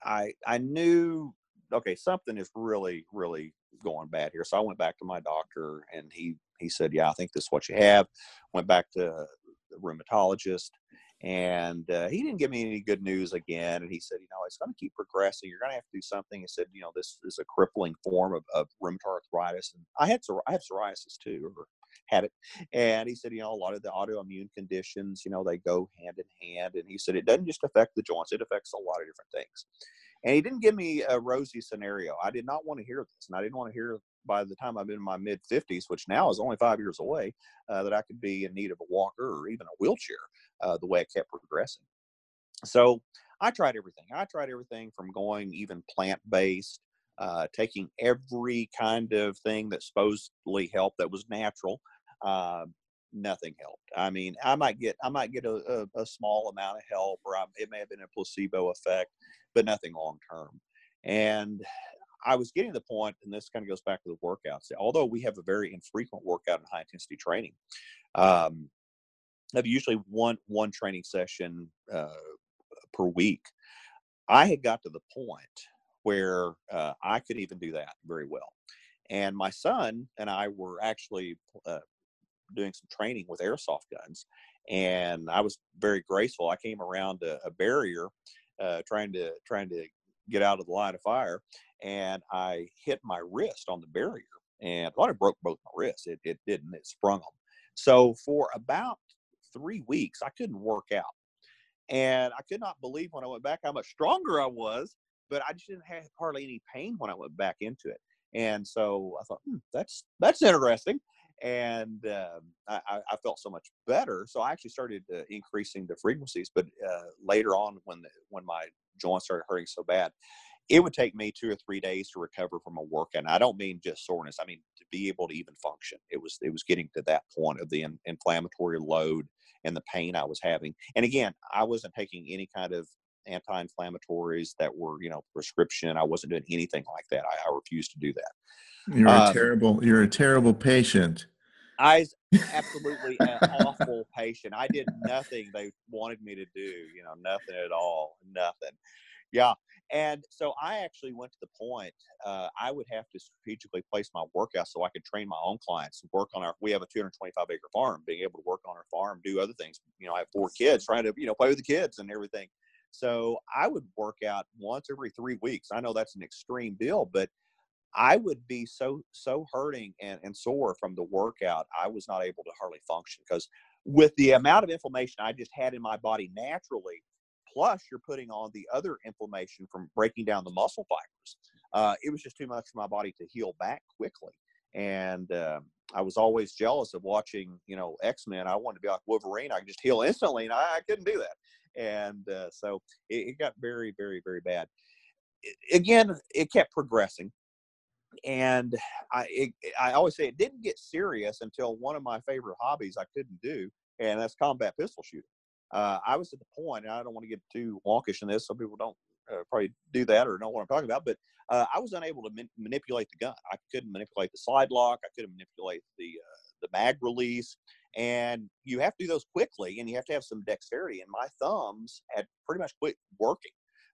S2: I I knew okay something is really really going bad here. So I went back to my doctor, and he he said, "Yeah, I think this is what you have." Went back to the rheumatologist, and uh, he didn't give me any good news again. And he said, "You know, it's going to keep progressing. You're going to have to do something." He said, "You know, this is a crippling form of, of rheumatoid arthritis, and I had I have psoriasis too, or had it." And he said, "You know, a lot of the autoimmune conditions, you know, they go hand in hand." And he said, "It doesn't just affect the joints; it affects a lot of different things." And he didn't give me a rosy scenario. I did not want to hear this, and I didn't want to hear by the time I'm in my mid 50s, which now is only five years away, uh, that I could be in need of a walker or even a wheelchair. Uh, the way I kept progressing, so I tried everything. I tried everything from going even plant based, uh, taking every kind of thing that supposedly helped that was natural. Nothing helped. I mean, I might get I might get a, a, a small amount of help, or I, it may have been a placebo effect, but nothing long term. And I was getting the point, and this kind of goes back to the workouts. Although we have a very infrequent workout and high intensity training, um, have usually one one training session uh, per week. I had got to the point where uh, I could even do that very well. And my son and I were actually uh, doing some training with airsoft guns, and I was very graceful. I came around a, a barrier, uh, trying to trying to get out of the line of fire, and I hit my wrist on the barrier, and I thought I broke both my wrists. It, it didn't. It sprung them. So for about three weeks, I couldn't work out. And I could not believe when I went back how much stronger I was, but I just didn't have hardly any pain when I went back into it. And so I thought, hmm, that's that's interesting. And um, I, I, felt so much better. So I actually started uh, increasing the frequencies. But uh, later on, when the, when my joints started hurting so bad, it would take me two or three days to recover from a workout. And I don't mean just soreness. I mean to be able to even function. It was it was getting to that point of the in, inflammatory load and the pain I was having. And again, I wasn't taking any kind of anti-inflammatories that were you know prescription. I wasn't doing anything like that. I, I refused to do that.
S1: You're um, a terrible. You're a terrible patient.
S2: I was absolutely an [LAUGHS] awful patient. I did nothing they wanted me to do. You know, nothing at all. Nothing. Yeah. And so I actually went to the point uh, I would have to strategically place my workout so I could train my own clients and work on our. We have a 225 acre farm, being able to work on our farm, do other things. You know, I have four kids, trying to you know play with the kids and everything. So I would work out once every three weeks. I know that's an extreme deal, but I would be so so hurting and, and sore from the workout. I was not able to hardly function because with the amount of inflammation I just had in my body naturally, plus you're putting on the other inflammation from breaking down the muscle fibers. Uh, it was just too much for my body to heal back quickly. And uh, I was always jealous of watching, you know, X Men. I wanted to be like Wolverine. I could just heal instantly, and I, I couldn't do that. And uh, so it, it, got very, very, very bad. It, again, it kept progressing, and I, it, I always say it didn't get serious until one of my favorite hobbies I couldn't do, and that's combat pistol shooting uh, I was at the point, and I don't want to get too wonkish in this. Some people don't uh, probably do that or know what I'm talking about, but uh, I was unable to man- manipulate the gun. I couldn't manipulate the slide lock. I couldn't manipulate the uh, the mag release, and you have to do those quickly, and you have to have some dexterity. And my thumbs had pretty much quit working.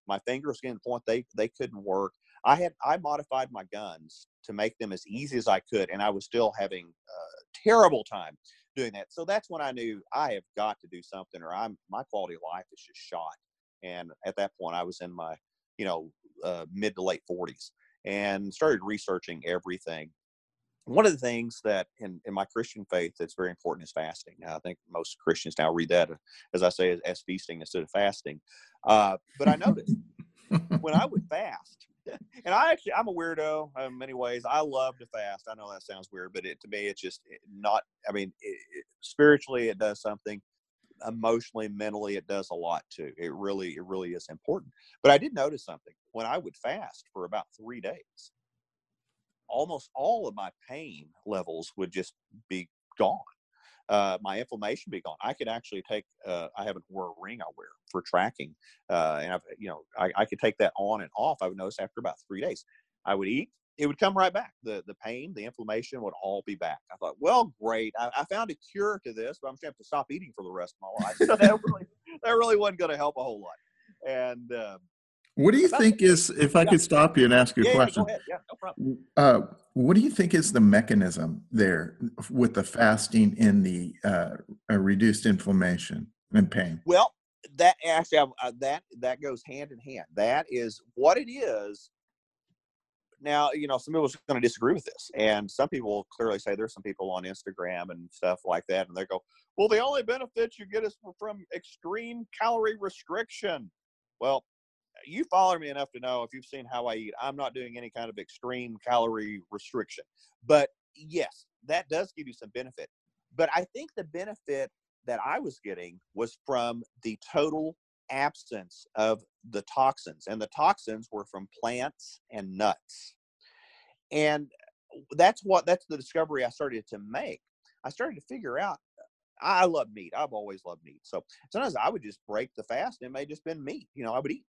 S2: My fingers getting to the point they they couldn't work. I had I modified my guns to make them as easy as I could, and I was still having a terrible time doing that. So that's when I knew I have got to do something, or I'm my quality of life is just shot. And at that point, I was in my you know uh, mid to late 40s and started researching everything. One of the things that in, in my Christian faith that's very important is fasting. Now, I think most Christians now read that, as I say, as, as feasting instead of fasting. Uh, but I noticed [LAUGHS] when I would fast, and I actually I'm a weirdo in many ways. I love to fast. I know that sounds weird, but it to me it's just not. I mean, it, it, spiritually it does something. Emotionally, mentally, it does a lot too. It really, it really is important. But I did notice something when I would fast for about three days. Almost all of my pain levels would just be gone uh, my inflammation be gone. I could actually take. Uh, I haven't wore a ring I wear for tracking, uh, and I've you know I, I, could take that on and off. I would notice after about three days, I would eat, it would come right back. The the pain, the inflammation would all be back. I thought, well, great. I, I found a cure to this, but I'm gonna have to stop eating for the rest of my life. So [LAUGHS] that really that really wasn't going to help a whole lot. And uh,
S1: what do you think is, if I yeah. could stop you and ask you a
S2: yeah,
S1: question?
S2: Yeah, yeah, no problem.
S1: Uh, what do you think is the mechanism there with the fasting in the uh, reduced inflammation and pain?
S2: Well, that actually uh, that that goes hand in hand. That is what it is. Now, you know, some people are going to disagree with this, and some people clearly say there's some people on Instagram and stuff like that, and they go, "Well, the only benefits you get is from extreme calorie restriction." Well, you follow me enough to know if you've seen how I eat, I'm not doing any kind of extreme calorie restriction. But yes, that does give you some benefit. But I think the benefit that I was getting was from the total absence of the toxins. And the toxins were from plants and nuts. And uh, that's what that's the discovery I started to make. I started to figure out I love meat. I've always loved meat. So sometimes I would just break the fast. And it may just been meat. You know, I would eat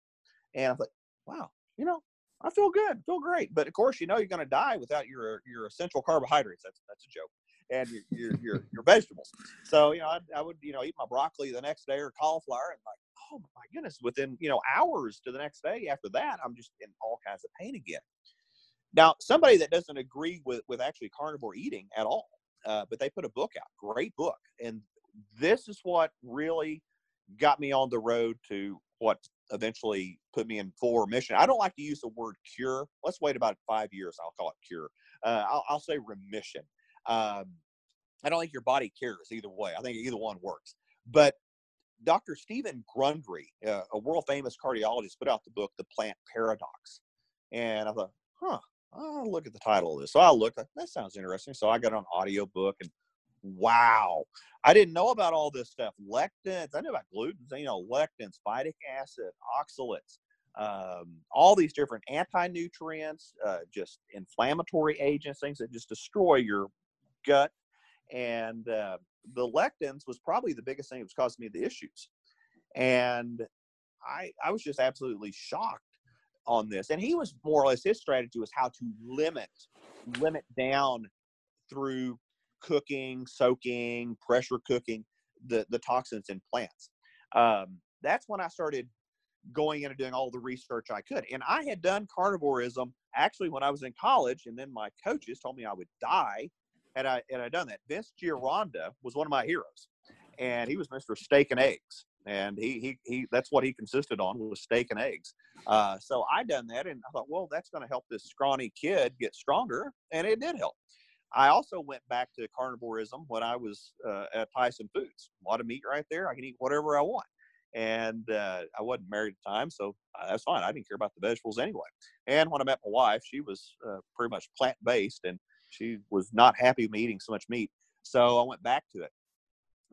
S2: and I'm like, wow, you know, I feel good, feel great. But of course, you know, you're going to die without your your essential carbohydrates. That's that's a joke. And your your your, your vegetables. So you know, I, I, would you know eat my broccoli the next day or cauliflower, and like, oh my goodness, within you know hours to the next day after that, I'm just in all kinds of pain again. Now, somebody that doesn't agree with with actually carnivore eating at all, uh, but they put a book out, great book, and this is what really got me on the road to what eventually put me in full remission. I don't like to use the word cure. Let's wait about five years. I'll call it cure. Uh, I'll, I'll, say remission. Um, I don't think your body cures either way. I think either one works. But Dr. Steven Gundry, uh, a world famous cardiologist, put out the book, The Plant Paradox. And I thought, huh, I'll look at the title of this. So I looked, that sounds interesting. So I got an audio book and wow. I didn't know about all this stuff. Lectins, I knew about gluten, you know, lectins, phytic acid, oxalates, um, all these different anti nutrients, uh, just inflammatory agents, things that just destroy your gut. And uh, the lectins was probably the biggest thing that was causing me the issues. And I, I was just absolutely shocked on this. And he was more or less his strategy was how to limit, limit down through cooking, soaking, pressure cooking the, the toxins in plants. Um, that's when I started going in and doing all the research I could. And I had done carnivorism actually when I was in college, and then my coaches told me I would die had I had I done that. Vince Gironda was one of my heroes, and he was Mr. Steak and Eggs, and he he, he that's what he consisted on was steak and eggs. Uh, so I done that, and I thought, well, that's going to help this scrawny kid get stronger, and it did help. I also went back to carnivorism when I was uh, at Tyson Foods. A lot of meat right there. I can eat whatever I want. And uh, I wasn't married at the time, so uh, that's fine. I didn't care about the vegetables anyway. And when I met my wife, she was uh, pretty much plant based and she was not happy with me eating so much meat. So I went back to it.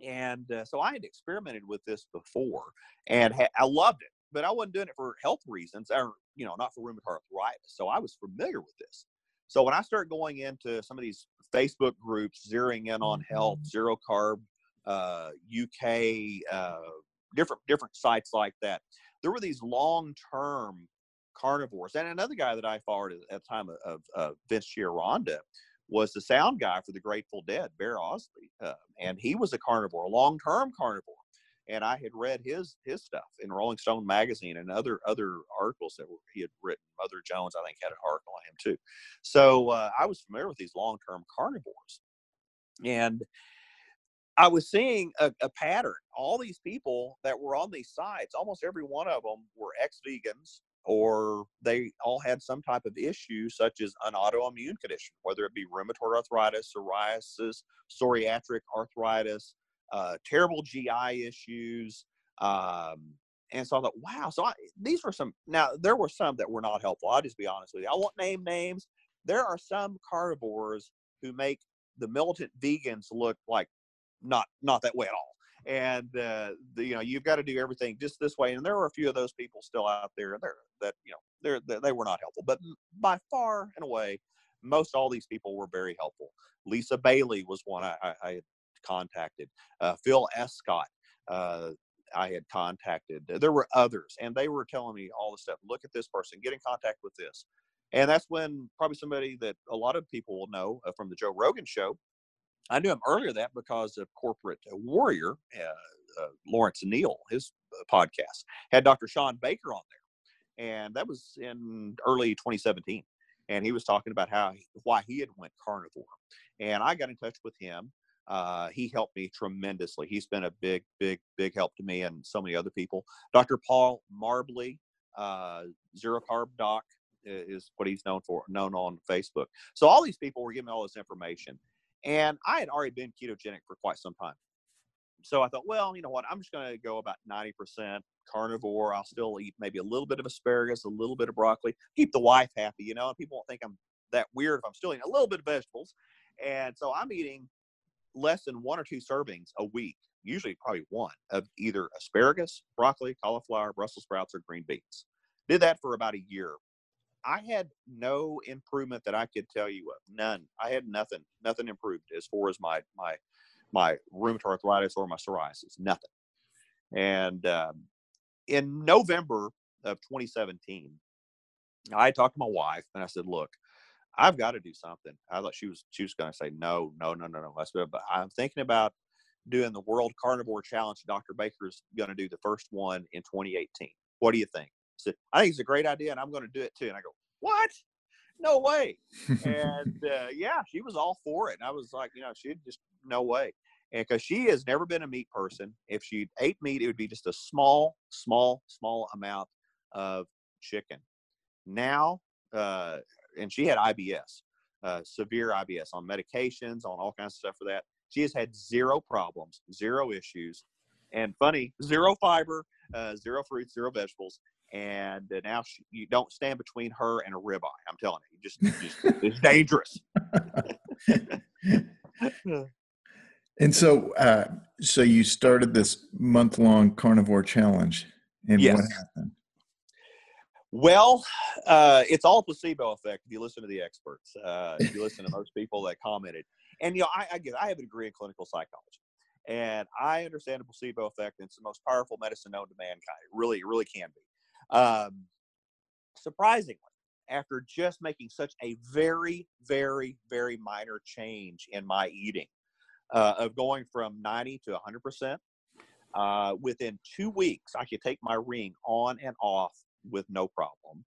S2: And uh, so I had experimented with this before and ha- I loved it, but I wasn't doing it for health reasons or, you know, not for rheumatoid arthritis. So I was familiar with this. So when I start going into some of these Facebook groups, zeroing in on health, mm-hmm. zero carb, uh, UK, uh, different different sites like that, there were these long term carnivores. And another guy that I followed at the time of, of, of Vince Gironda was the sound guy for the Grateful Dead, Bear Owsley, uh, and he was a carnivore, a long term carnivore and I had read his his stuff in Rolling Stone magazine and other other articles that were, he had written. Mother Jones, I think, had an article on him too. So uh, I was familiar with these long term carnivores, and I was seeing a, a, pattern. All these people that were on these sites, almost every one of them were ex vegans or they all had some type of issue such as an autoimmune condition, whether it be rheumatoid arthritis, psoriasis, psoriatic arthritis, uh, terrible GI issues. Um, and so I thought, wow. So I, these were some. Now there were some that were not helpful. I'll just be honest with you. I won't name names. There are some carnivores who make the militant vegans look like not not that way at all. And uh, the, you know you've got to do everything just this way. And there were a few of those people still out there there that you know they they were not helpful. But by far and away, most all these people were very helpful. Lisa Bailey was one I, I, I contacted. Uh, Phil Escott, uh, I had contacted. There were others, and they were telling me all the stuff. Look at this person. Get in contact with this. And that's when probably somebody that a lot of people will know uh, from the Joe Rogan show. I knew him earlier that because of Corporate Warrior, uh, uh, Lawrence Neal, his podcast, had Dr. Shawn Baker on there. And that was in early 2017. And he was talking about how why he had went carnivore. And I got in touch with him uh, he helped me tremendously. He's been a big, big, big help to me and so many other people. Dr. Paul Mabry, uh, Zero Carb Doc, is what he's known for, known on Facebook. So all these people were giving me all this information, and I had already been ketogenic for quite some time. So I thought, well, you know what? I'm just going to go about 90% carnivore. I'll still eat maybe a little bit of asparagus, a little bit of broccoli, keep the wife happy, you know, and people won't think I'm that weird if I'm still eating a little bit of vegetables. And so I'm eating less than one or two servings a week, usually probably one, of either asparagus, broccoli, cauliflower, Brussels sprouts, or green beans. Did that for about a year. I had no improvement that I could tell you of. None. I had nothing. Nothing improved as far as my my my rheumatoid arthritis or my psoriasis. Nothing. And um, in November of 2017, I talked to my wife and I said, "Look, I've got to do something. I thought she was she was going to say no, no, no, no, no. That's but I'm thinking about doing the World Carnivore Challenge. Dr. Baker's going to do the first one in 2018. What do you think? I said, I think it's a great idea, and I'm going to do it too. And I go, what? No way. and [LAUGHS] uh, yeah, she was all for it. And I was like, you know, she just no way. And because she has never been a meat person, if she ate meat, it would be just a small, small, small amount of chicken. Now, uh, and she had IBS, uh, severe IBS on medications, on all kinds of stuff for that. She has had zero problems, zero issues, and funny, zero fiber, uh, zero fruits, zero vegetables. And uh, now she, you don't stand between her and a ribeye. I'm telling you, just, just it's dangerous. [LAUGHS]
S1: and so, uh, so you started this month long carnivore challenge, and yes. what happened?
S2: Well, uh, it's all placebo effect if you listen to the experts. Uh, if you listen to most people that commented, and you know, I, I get, I have a degree in clinical psychology, and I understand the placebo effect. It's the most powerful medicine known to mankind. It really, it really can be. Um, surprisingly, after just making such a very, very, very minor change in my eating, uh, of going from 90 to 100 percent, uh, within two weeks, I could take my ring on and off with no problem.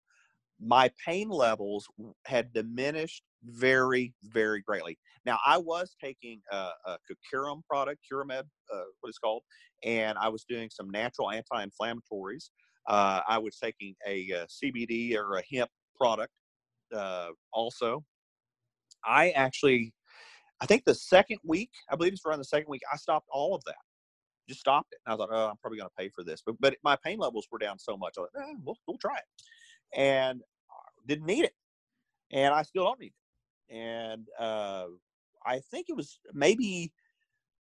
S2: My pain levels had diminished very, very greatly. Now, I was taking a, a Curum product, Curamed, uh, what it's called, and I was doing some natural anti inflammatories. Uh, I was taking a, a, CBD or a hemp product uh, also. I actually, I think the second week, I believe it's around the second week, I stopped all of that just stopped it. And I thought, oh, I'm probably going to pay for this. But but my pain levels were down so much. I thought, eh, we'll, we'll try it. And didn't need it. And I still don't need it. And uh, I think it was maybe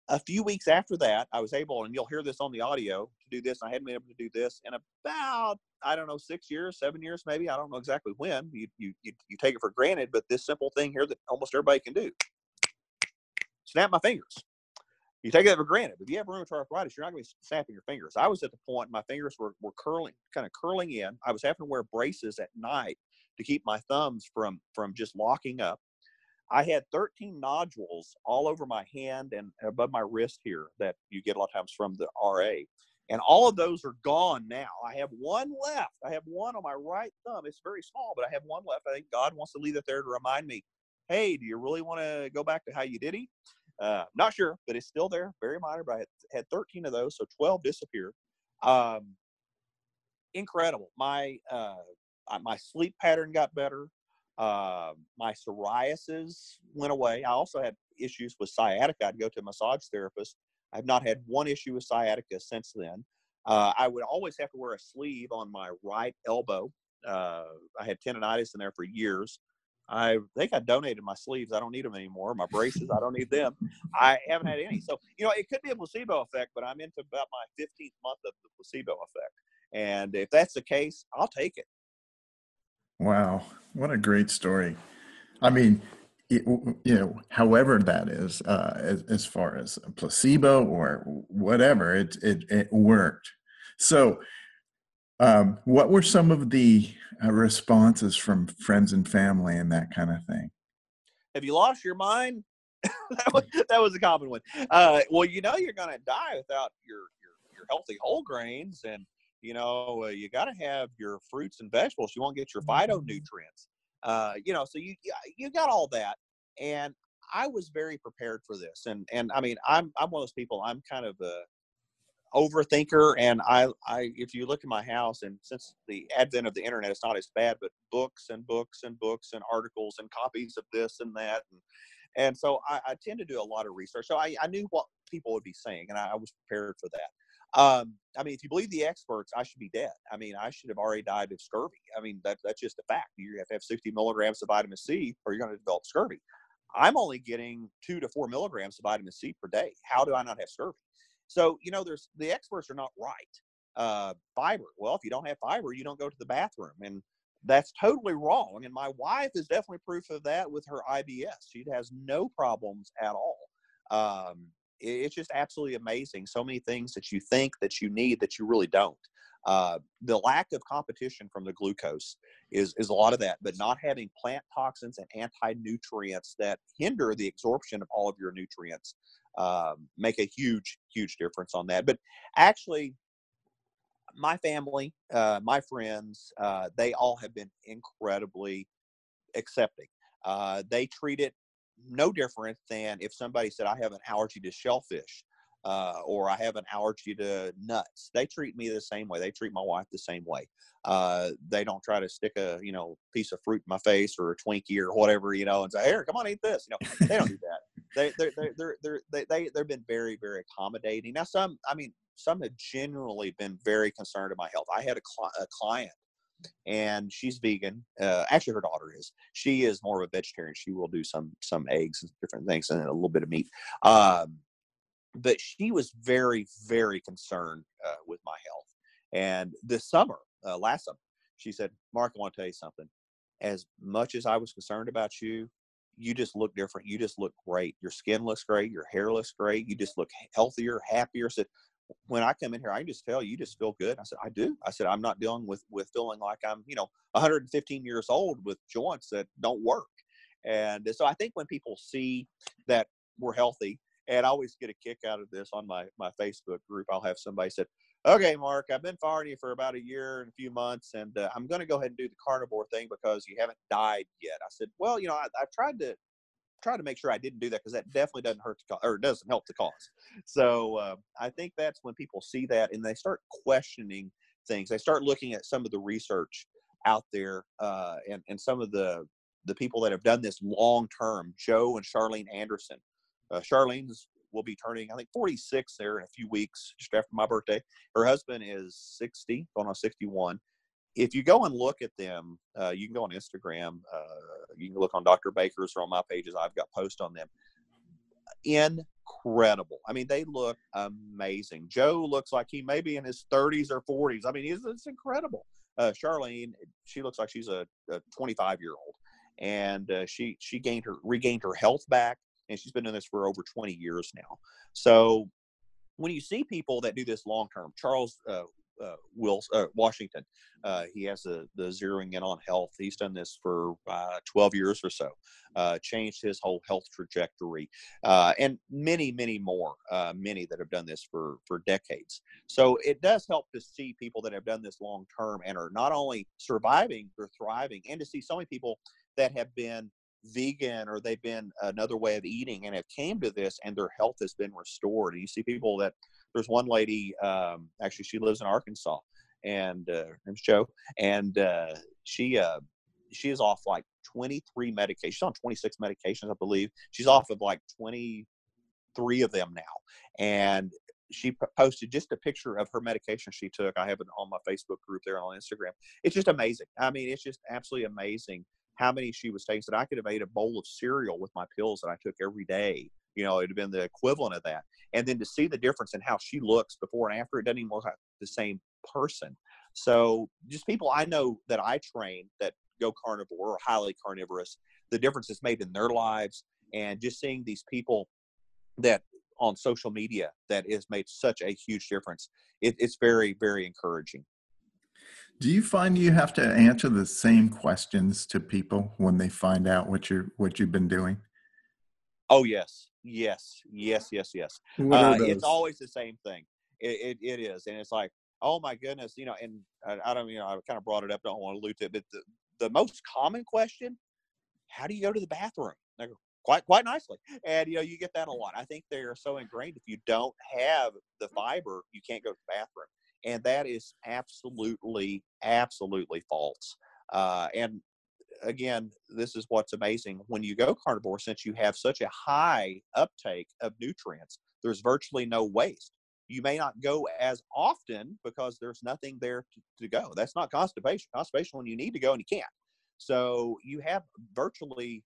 S2: a few weeks after that, I was able, and you'll hear this on the audio, to do this. I hadn't been able to do this in about, I don't know, six years, seven years, maybe. I don't know exactly when. You, you, you, you take it for granted, but this simple thing here that almost everybody can do snap my fingers you take that for granted. If you have rheumatoid arthritis, you're not going to be snapping your fingers. I was at the point my fingers were, were curling, kind of curling in. I was having to wear braces at night to keep my thumbs from from just locking up. I had 13 nodules all over my hand and above my wrist here that you get a lot of times from the RA. And all of those are gone now. I have one left. I have one on my right thumb. It's very small, but I have one left. I think God wants to leave it there to remind me, hey, do you really want to go back to how you did it? Uh, not sure, but it's still there, very minor. But I had, had 13 of those, so 12 disappeared. Um, incredible. My uh, my sleep pattern got better. Uh, my psoriasis went away. I also had issues with sciatica. I'd go to a massage therapist. I've not had one issue with sciatica since then. Uh, I would always have to wear a sleeve on my right elbow. Uh, I had tendonitis in there for years. I think I donated my sleeves. I don't need them anymore. My braces, I don't need them. I haven't had any. So, you know, it could be a placebo effect, but I'm into about my 15th month of the placebo effect. And if that's the case, I'll take it.
S1: Wow. What a great story. I mean, it, you know, however that is, uh, as, as far as a placebo or whatever, it, it, it worked. So, Um, what were some of the uh, responses from friends and family and that kind of thing?
S2: Have you lost your mind? [LAUGHS] that, was, that was a common one. Uh, well, you know you're going to die without your, your your healthy whole grains, and you know uh, you got to have your fruits and vegetables. You won't get your phytonutrients. Uh, you know, so you you got all that, and I was very prepared for this, and and I mean I'm I'm one of those people. I'm kind of a overthinker and I, I if you look at my house and since the advent of the internet it's not as bad but books and books and books and articles and copies of this and that and and so I, I tend to do a lot of research. So I, I knew what people would be saying and I, I was prepared for that. Um, I mean if you believe the experts I should be dead. I mean I should have already died of scurvy. I mean that, that's just a fact. You have to have 60 milligrams of vitamin C or you're going to develop scurvy. I'm only getting two to four milligrams of vitamin C per day. How do I not have scurvy so, you know, there's the experts are not right. Uh, fiber. Well, if you don't have fiber, you don't go to the bathroom. And that's totally wrong. And my wife is definitely proof of that with her IBS. She has no problems at all. Um, it's just absolutely amazing. So many things that you think that you need that you really don't. Uh, the lack of competition from the glucose is, is a lot of that, but not having plant toxins and anti nutrients that hinder the absorption of all of your nutrients um, make a huge, huge difference on that. But actually, my family, uh, my friends, uh, they all have been incredibly accepting. Uh, they treat it no different than if somebody said, I have an allergy to shellfish. Uh, or I have an allergy to nuts. They treat me the same way. They treat my wife the same way. Uh, they don't try to stick a you know piece of fruit in my face or a Twinkie or whatever you know and say, "Here, come on, eat this." You know, they don't do that they they're they they they've been very very accommodating. Now some I mean some have generally been very concerned about my health. I had a, cl- a client and she's vegan. Uh, actually, her daughter is. She is more of a vegetarian. She will do some some eggs and different things and a little bit of meat. Um, but she was very very concerned uh, with my health. And this summer, uh, last summer, she said, "Mark, I want to tell you something. As much as I was concerned about you, you just look different. You just look great. Your skin looks great. Your hair looks great. You just look healthier, happier. I said, when I come in here, I can just tell you just feel good. I said, I do. I said, I'm not dealing with with feeling like I'm, you know, 115 years old with joints that don't work. And so I think when people see that we're healthy, and I always get a kick out of this on my my Facebook group. I'll have somebody said, "Okay, Mark, I've been following you for about a year and a few months, and uh, I'm going to go ahead and do the carnivore thing because you haven't died yet." I said, "Well, you know, I, I tried to try to make sure I didn't do that because that definitely doesn't hurt the cause or doesn't help the cause." So uh, I think that's when people see that and they start questioning things. They start looking at some of the research out there uh, and and some of the the people that have done this long term. Joe and Charlene Andersen uh, Charlene's will be turning, I think, 46 there in a few weeks, just after my birthday. Her husband is 60, going on 61. If you go and look at them, uh, you can go on Instagram. Uh, you can look on Dr. Baker's or on my pages. I've got posts on them. Incredible. I mean, they look amazing. Joe looks like he may be in his 30s or 40s. I mean, it's, it's incredible. Uh, Charlene, she looks like she's a 25 year old, and uh, she she gained her regained her health back and she's been doing this for over 20 years now. So when you see people that do this long term, Charles uh, uh, Wills, uh, Washington, uh, he has the, the zeroing in on health. He's done this for uh, 12 years or so, uh, changed his whole health trajectory, and many, many more, many that have done this for, for decades. So it does help to see people that have done this long term and are not only surviving, they're thriving, and to see so many people that have been vegan or they've been another way of eating and have came to this and their health has been restored. And you see people that there's one lady, um, actually she lives in Arkansas and uh, her name's Joe, and uh, she uh, she is off like 23 medications. She's on 26 medications, I believe. She's off of like 23 of them now, and she posted just a picture of her medication she took. I have it on my Facebook group there on Instagram. It's just amazing. I mean, it's just absolutely amazing how many she was taking. Said I could have ate a bowl of cereal with my pills that I took every day. You know, it'd have been the equivalent of that. And then to see the difference in how she looks before and after, it doesn't even look like the same person. So just people I know that I train that go carnivore or highly carnivorous, the difference it's made in their lives, and just seeing these people that on social media that has made such a huge difference. It, it's very, very encouraging.
S1: Do you find you have to answer the same questions to people when they find out what you're what you've been doing?
S2: Oh yes, yes, yes, yes, yes. Uh, it's always the same thing. It, it, it is, and it's like, oh my goodness, you know. And I, I don't, you know, I kind of brought it up. Don't want to allude to it, but the, the most common question: How do you go to the bathroom? Like, quite quite nicely, and you know, you get that a lot. I think they are so ingrained. If you don't have the fiber, you can't go to the bathroom, and that is absolutely, absolutely false. Uh, and again, this is what's amazing. When you go carnivore, since you have such a high uptake of nutrients, there's virtually no waste. You may not go as often because there's nothing there to, to go. That's not constipation. Constipation when you need to go and you can't. So you have virtually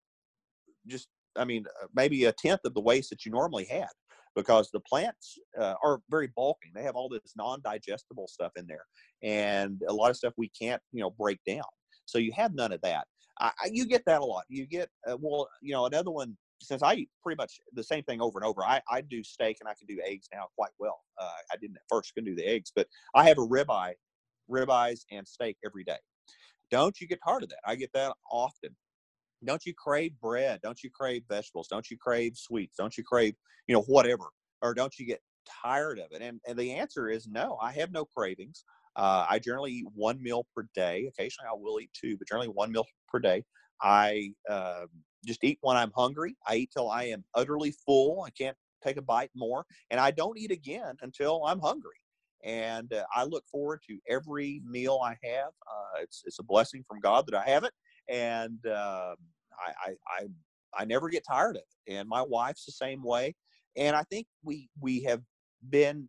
S2: just, I mean, uh, maybe a tenth of the waste that you normally had because the plants uh, are very bulking. They have all this non-digestible stuff in there, and a lot of stuff we can't, you know, break down. So you have none of that. I, you get that a lot. You get uh, well, you know, another one. Since I eat pretty much the same thing over and over, I, I do steak and I can do eggs now quite well. Uh, I didn't at first couldn't do the eggs, but I have a ribeye, ribeyes and steak every day. Don't you get tired of that? I get that often. Don't you crave bread? Don't you crave vegetables? Don't you crave sweets? Don't you crave, you know, whatever? Or don't you get tired of it? And, and the answer is no. I have no cravings. Uh, I generally eat one meal per day. Occasionally, I will eat two, but generally one meal per day. I uh, just eat when I'm hungry. I eat till I am utterly full. I can't take a bite more, and I don't eat again until I'm hungry. And uh, I look forward to every meal I have. Uh, it's it's a blessing from God that I have it, and um, I, I, I I never get tired of it. And my wife's the same way. And I think we we have been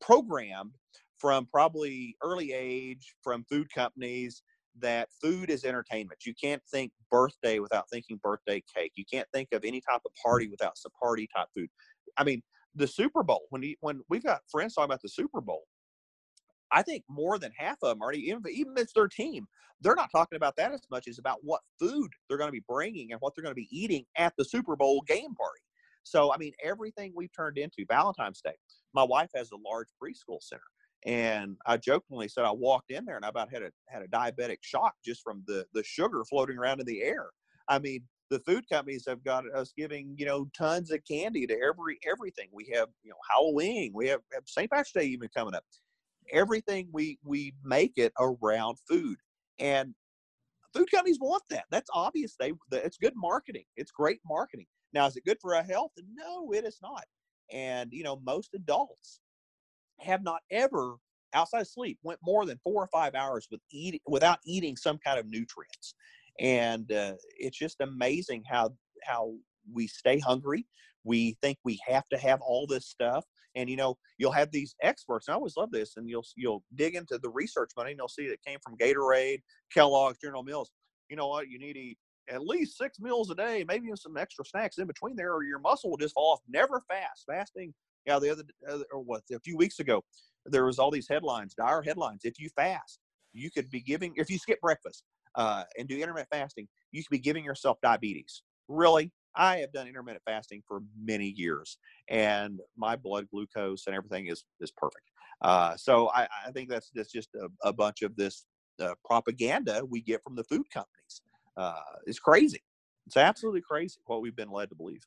S2: programmed from probably early age from food companies that food is entertainment. You can't think birthday without thinking birthday cake. You can't think of any type of party without some party type food. I mean, the Super Bowl, when he, when we've got friends talking about the Super Bowl, I think more than half of them already, even even if it's their team, they're not talking about that as much as about what food they're going to be bringing and what they're going to be eating at the Super Bowl game party. So I mean, everything we've turned into Valentine's Day. My wife has a large preschool center, and I jokingly said I walked in there and I about had a had a diabetic shock just from the the sugar floating around in the air. I mean, the food companies have got us giving you know tons of candy to every everything. We have you know Halloween, we have, have St. Patrick's Day even coming up. Everything we we make it around food, and food companies want that. That's obvious. They it's good marketing. It's great marketing. Now, is it good for our health? No, it is not. And you know, most adults have not ever outside of sleep went more than four or five hours with eat, without eating some kind of nutrients and uh, it's just amazing how how we stay hungry we think we have to have all this stuff and you know you'll have these experts and i always love this and you'll you'll dig into the research money and you'll see it came from gatorade kellogg's general mills you know what you need to eat at least six meals a day maybe even some extra snacks in between there or your muscle will just fall off never fast fasting yeah, the other, or what, a few weeks ago, there was all these headlines, dire headlines. If you fast, you could be giving, if you skip breakfast uh, and do intermittent fasting, you could be giving yourself diabetes. Really? I have done intermittent fasting for many years, and my blood glucose and everything is is perfect. Uh, so I, I, think that's that's just a, a bunch of this uh, propaganda we get from the food companies. Uh, it's crazy. It's absolutely crazy what we've been led to believe.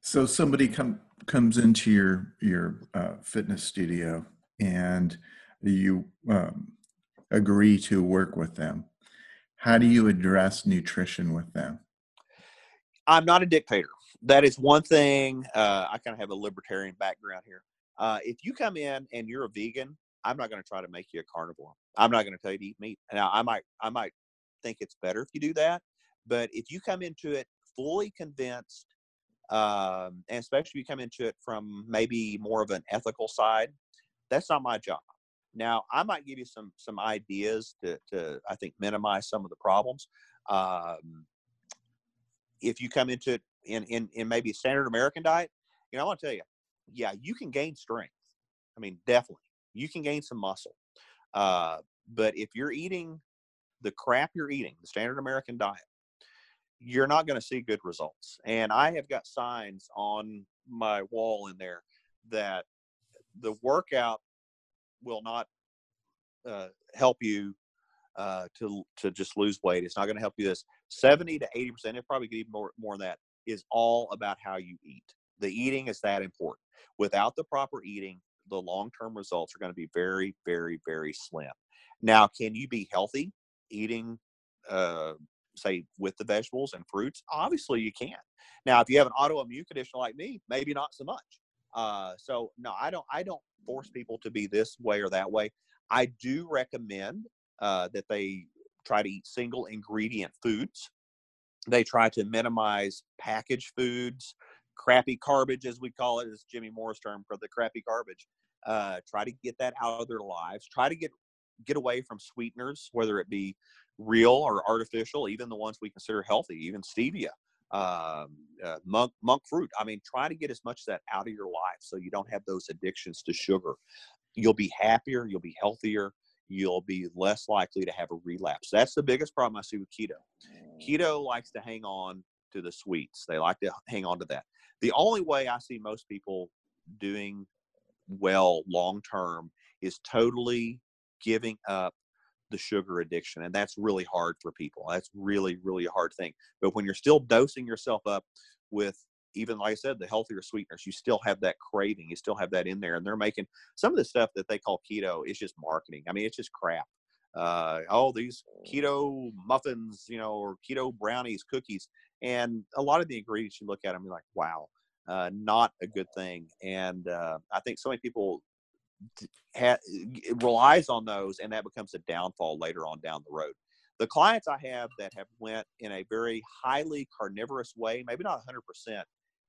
S1: So somebody come comes into your your uh, fitness studio and you um, agree to work with them. How do you address nutrition with them?
S2: I'm not a dictator. That is one thing. Uh, I kind of have a libertarian background here. Uh, if you come in and you're a vegan, I'm not going to try to make you a carnivore. I'm not going to tell you to eat meat. Now, I might, I might think it's better if you do that. But if you come into it fully convinced um, and especially if you come into it from maybe more of an ethical side, that's not my job. Now, I might give you some some ideas to, to I think minimize some of the problems. Um, if you come into it in, in in maybe a standard American diet, you know, I want to tell you, yeah, you can gain strength. I mean, definitely, you can gain some muscle. Uh, but if you're eating the crap you're eating, the standard American diet, you're not going to see good results. And I have got signs on my wall in there that the workout will not uh, help you uh, to to just lose weight. It's not going to help you this. Seventy to eighty percent, it probably could even more more than that. Is all about how you eat. The eating is that important. Without the proper eating, the long term results are going to be very, very, very slim. Now, can you be healthy eating, uh, say, with the vegetables and fruits? Obviously, you can. Now, if you have an autoimmune condition like me, maybe not so much. Uh, so no, I don't. I don't force people to be this way or that way. I do recommend uh, that they try to eat single ingredient foods. They try to minimize packaged foods, crappy garbage, as we call it, is Jimmy Moore's term for the crappy garbage. Uh, try to get that out of their lives. Try to get get away from sweeteners, whether it be real or artificial, even the ones we consider healthy, even stevia, um, uh, monk monk fruit. I mean, try to get as much of that out of your life so you don't have those addictions to sugar. You'll be happier. You'll be healthier. You'll be less likely to have a relapse. That's the biggest problem I see with keto. Mm. Keto likes to hang on to the sweets. They like to hang on to that. The only way I see most people doing well long term is totally giving up the sugar addiction and that's really hard for people that's really really a hard thing but when you're still dosing yourself up with even like i said the healthier sweeteners you still have that craving you still have that in there and they're making some of the stuff that they call keto is just marketing i mean it's just crap uh, oh these keto muffins you know or keto brownies cookies and a lot of the ingredients you look at them you're like wow uh, not a good thing. And uh, I think so many people ha- relies on those, and that becomes a downfall later on down the road. The clients I have that have went in a very highly carnivorous way, maybe not 100%,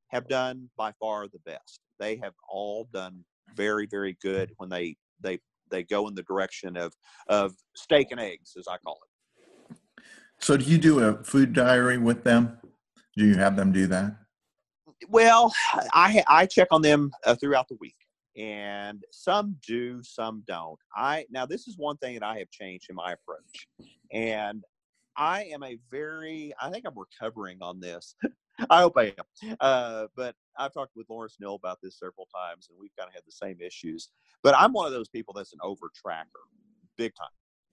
S2: have done by far the best. They have all done very, very good when they they they go in the direction of of steak and eggs, as I call it.
S1: So, do you do a food diary with them? Do you have them do that?
S2: Well, I I check on them uh, throughout the week, and some do, some don't. I now this is one thing that I have changed in my approach, and I am a very I think I'm recovering on this. [LAUGHS] I hope I am. Uh, but I've talked with Lawrence Neal about this several times, and we've kind of had the same issues. But I'm one of those people that's an over tracker, big time.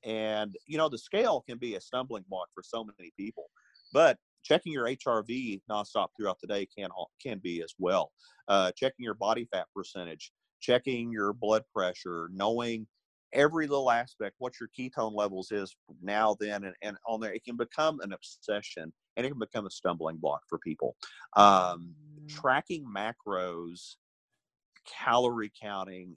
S2: And you know, the scale can be a stumbling block for so many people. But checking your HRV nonstop throughout the day can can be as well. Uh, checking your body fat percentage, checking your blood pressure, knowing every little aspect, what your ketone levels is now, then, and, and on there, it can become an obsession and it can become a stumbling block for people. Um, mm. tracking macros, calorie counting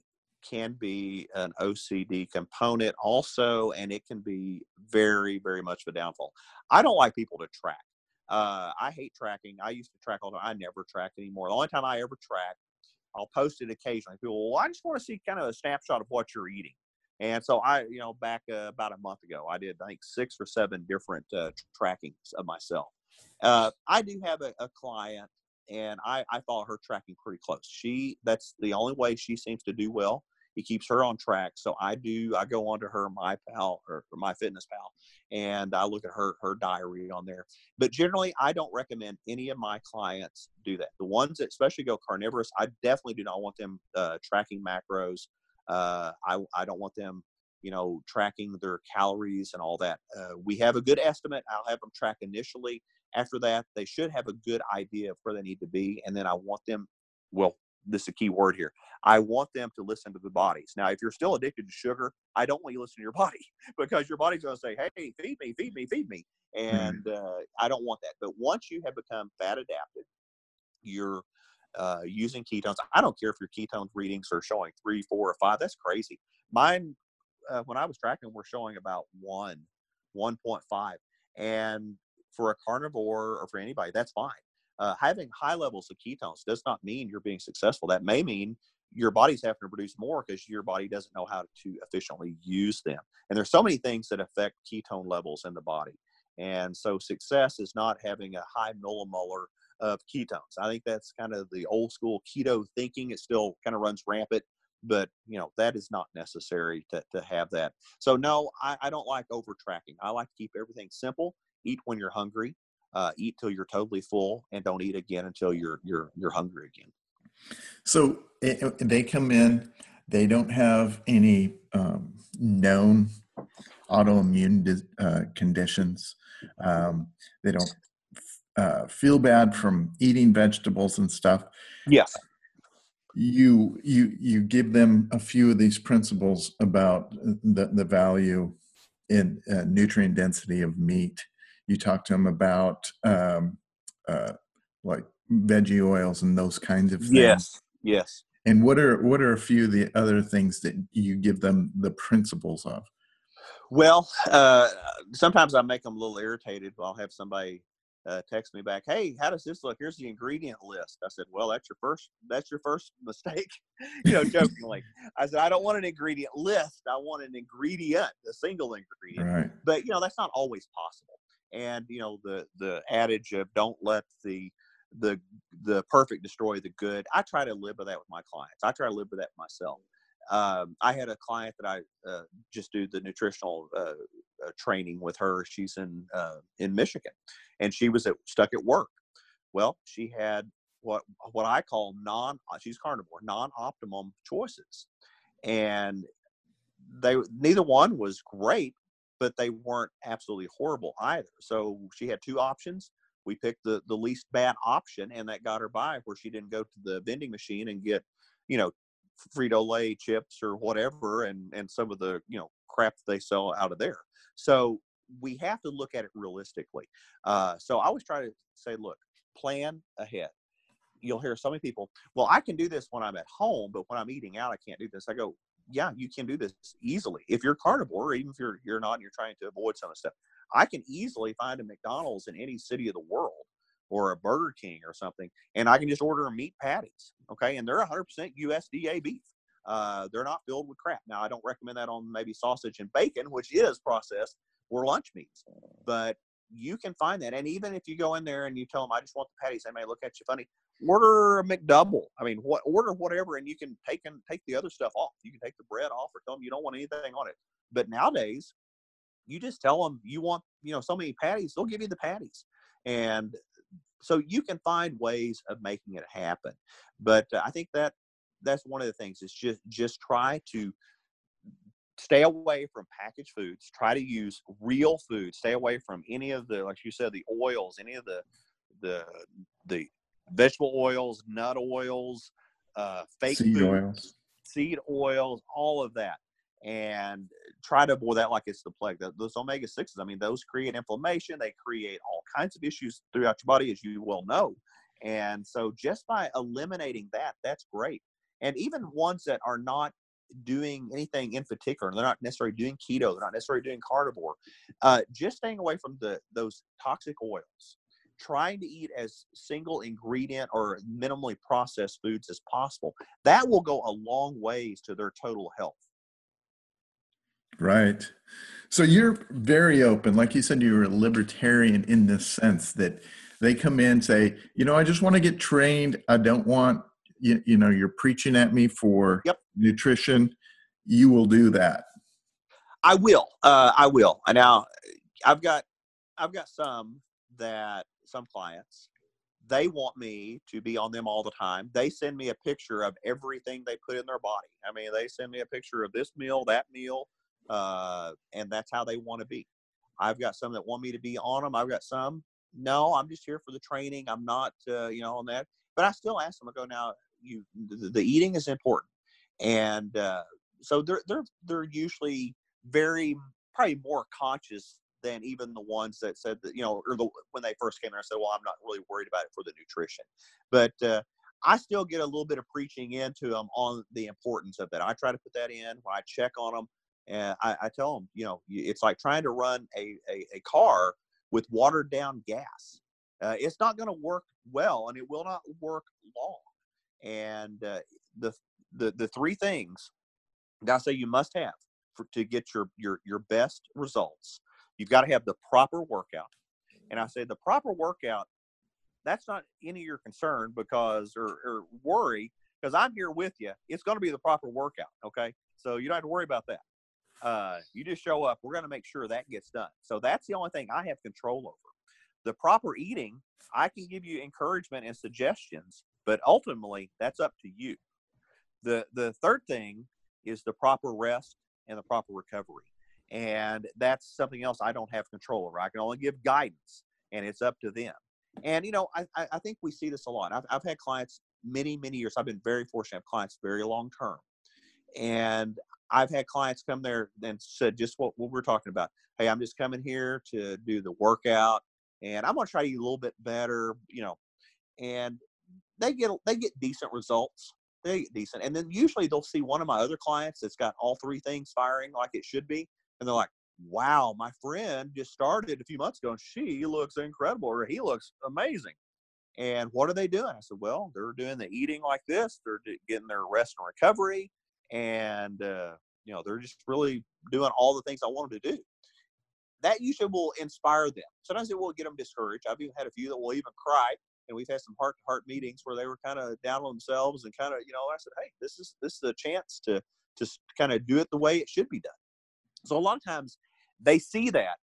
S2: can be an OCD component also, and it can be very, very much of a downfall. I don't like people to track. Uh, I hate tracking. I used to track all the time. I never track anymore. The only time I ever track, I'll post it occasionally. People, well, I just want to see kind of a snapshot of what you're eating. And so I, you know, back uh, about a month ago, I did I think six or seven different uh, trackings of myself. Uh, I do have a, a client, and I, I follow her tracking pretty close. She that's the only way she seems to do well. It keeps her on track. So I do. I go onto her my pal or, or MyFitnessPal, and I look at her her diary on there. But generally, I don't recommend any of my clients do that. The ones that especially go carnivorous, I definitely do not want them uh, tracking macros. Uh, I I don't want them you know, tracking their calories and all that. Uh, we have a good estimate. I'll have them track initially. After that, they should have a good idea of where they need to be. And then I want them, well, this is a key word here. I want them to listen to the bodies. Now, if you're still addicted to sugar, I don't want you to listen to your [LAUGHS] body because your body's going to say, "Hey, feed me, feed me, feed me," mm-hmm. and uh, I don't want that. But once you have become fat adapted, you're uh, using ketones. I don't care if your ketones readings are showing three, four, or five. That's crazy. Mine, uh, when I was tracking, were showing about one, one point five, and for a carnivore or for anybody, that's fine uh, having high levels of ketones does not mean you're being successful. That may mean your body's having to produce more because your body doesn't know how to efficiently use them. And there's so many things that affect ketone levels in the body. And so success is not having a high millimolar of ketones. I think that's kind of the old school keto thinking. It still kind of runs rampant, but you know that is not necessary to, to have that. So no, I, I don't like over tracking. I like to keep everything simple. Eat when you're hungry uh, eat till you're totally full and don't eat again until you're you're you're hungry again
S1: so they come in they don't have any um, known autoimmune uh, conditions. Um, they don't uh, feel bad from eating vegetables and stuff.
S2: Yes.
S1: You you you give them a few of these principles about the the value in uh, nutrient density of meat. You talk to them about um, uh, like veggie oils and those kinds of things.
S2: Yes. Yes.
S1: And what are what are a few of the other things that you give them the principles of?
S2: Well, uh, sometimes I make them a little irritated. I'll have somebody uh, text me back, "Hey, how does this look? Here's the ingredient list." I said, "Well, that's your first that's your first [LAUGHS] mistake," you know, jokingly. I said, "I don't want an ingredient list. I want an ingredient, a single ingredient."
S1: Right.
S2: But you know, that's not always possible. And you know, the the adage of "Don't let the the the perfect destroy the good." I try to live by that with my clients. I try to live by that myself um, I had a client that I uh, just do the nutritional uh, uh, training with her. She's in uh, in Michigan, and she was at, stuck at work. Well, she had what what I call non she's carnivore non optimum choices, and they neither one was great, but they weren't absolutely horrible either. So she had two options. We picked the the least bad option, and that got her by where she didn't go to the vending machine and get you know Frito Lay chips or whatever, and and some of the you know crap they sell out of there. So we have to look at it realistically. Uh, so I always try to say, look, plan ahead. You'll hear so many people, well, I can do this when I'm at home, but when I'm eating out, I can't do this. I go, yeah, you can do this easily. If you're carnivore, or even if you're you're not, and you're trying to avoid some of the stuff, I can easily find a McDonald's in any city of the world or a Burger King or something, and I can just order meat patties. Okay, and they're 100% USDA beef. Uh, they're not filled with crap. Now, I don't recommend that on maybe sausage and bacon, which is processed or lunch meats, but you can find that. And even if you go in there and you tell them, I just want the patties, they may look at you funny. Order a McDouble. I mean, what order whatever, and you can take and take the other stuff off. You can take the bread off or tell them you don't want anything on it. But nowadays, you just tell them you want, you know, so many patties, they'll give you the patties. And so you can find ways of making it happen but uh, i think that that's one of the things is just just try to stay away from packaged foods try to use real food stay away from any of the like you said the oils any of the the the vegetable oils nut oils uh fake
S1: seed
S2: foods,
S1: oils
S2: seed oils all of that and try to avoid that like it's the plague. Those omega sixes, I mean, those create inflammation. They create all kinds of issues throughout your body, as you well know. And so, just by eliminating that, that's great. And even ones that are not doing anything in particular, they're not necessarily doing keto, they're not necessarily doing carnivore. Uh, just staying away from the those toxic oils, trying to eat as single ingredient or minimally processed foods as possible. That will go a long ways to their total health.
S1: Right. So you're very open. Like you said, you're a libertarian in this sense that they come in and say, you know, I just want to get trained. I don't want, you, you know, you're preaching at me for
S2: yep.
S1: nutrition. You will do that.
S2: I will. Uh, I will. And now I've got, I've got some that some clients, they want me to be on them all the time. They send me a picture of everything they put in their body. I mean, they send me a picture of this meal, that meal, uh, and that's how they want to be. I've got some that want me to be on them. I've got some. No, I'm just here for the training. I'm not, uh, you know, on that. But I still ask them. I go now. You, the, eating is important, and uh, so they're they're they're usually very probably more conscious than even the ones that said that you know or the when they first came there. I said, well, I'm not really worried about it for the nutrition, but uh, I still get a little bit of preaching into them on the importance of that. I try to put that in when I check on them. And I, I tell them, you know, it's like trying to run a, a, a car with watered down gas. Uh, it's not going to work well and it will not work long. And uh, the, the, the three things that I say you must have for, to get your, your, your best results, you've got to have the proper workout. And I say the proper workout, that's not any of your concern because, or, or worry, because I'm here with you. It's going to be the proper workout. Okay. So you don't have to worry about that. Uh, you just show up. We're going to make sure that gets done. So that's the only thing I have control over. The proper eating, I can give you encouragement and suggestions, but ultimately that's up to you. The the third thing is the proper rest and the proper recovery. And that's something else I don't have control over. I can only give guidance, and it's up to them. And you know, I, I think we see this a lot. I've, I've had clients many many years. I've been very fortunate. to have clients very long term, and I've had clients come there and said just what, what we're talking about. Hey, I'm just coming here to do the workout, and I'm going to try to eat a little bit better. You know, and they get they get decent results. They get decent, and then usually they'll see one of my other clients that's got all three things firing like it should be, and they're like, "Wow, my friend just started a few months ago, and she looks incredible, or he looks amazing." And what are they doing? I said, "Well, they're doing the eating like this. They're getting their rest and recovery, and uh, you know, they're just really doing all the things I want them to do." That usually will inspire them. Sometimes it will get them discouraged. I've even had a few that will even cry and we've had some heart to heart meetings where they were kind of down on themselves and kind of you know I said hey this is this is a chance to to kind of do it the way it should be done so a lot of times they see that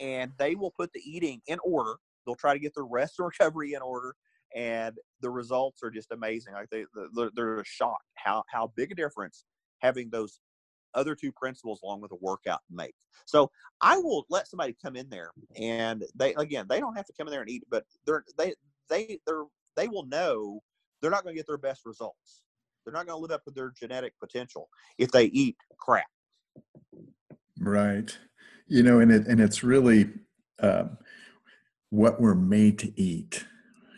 S2: and they will put the eating in order they'll try to get their rest [LAUGHS] and recovery in order and the results are just amazing like they they're, shocked how how big a difference having those other two principles along with a workout make. So I will let somebody come in there and they again they don't have to come in there and eat, but they're they they they're they will know they're not going to get their best results. They're not going to live up to their genetic potential if they eat crap.
S1: Right. You know, and it and it's really uh, what we're made to eat.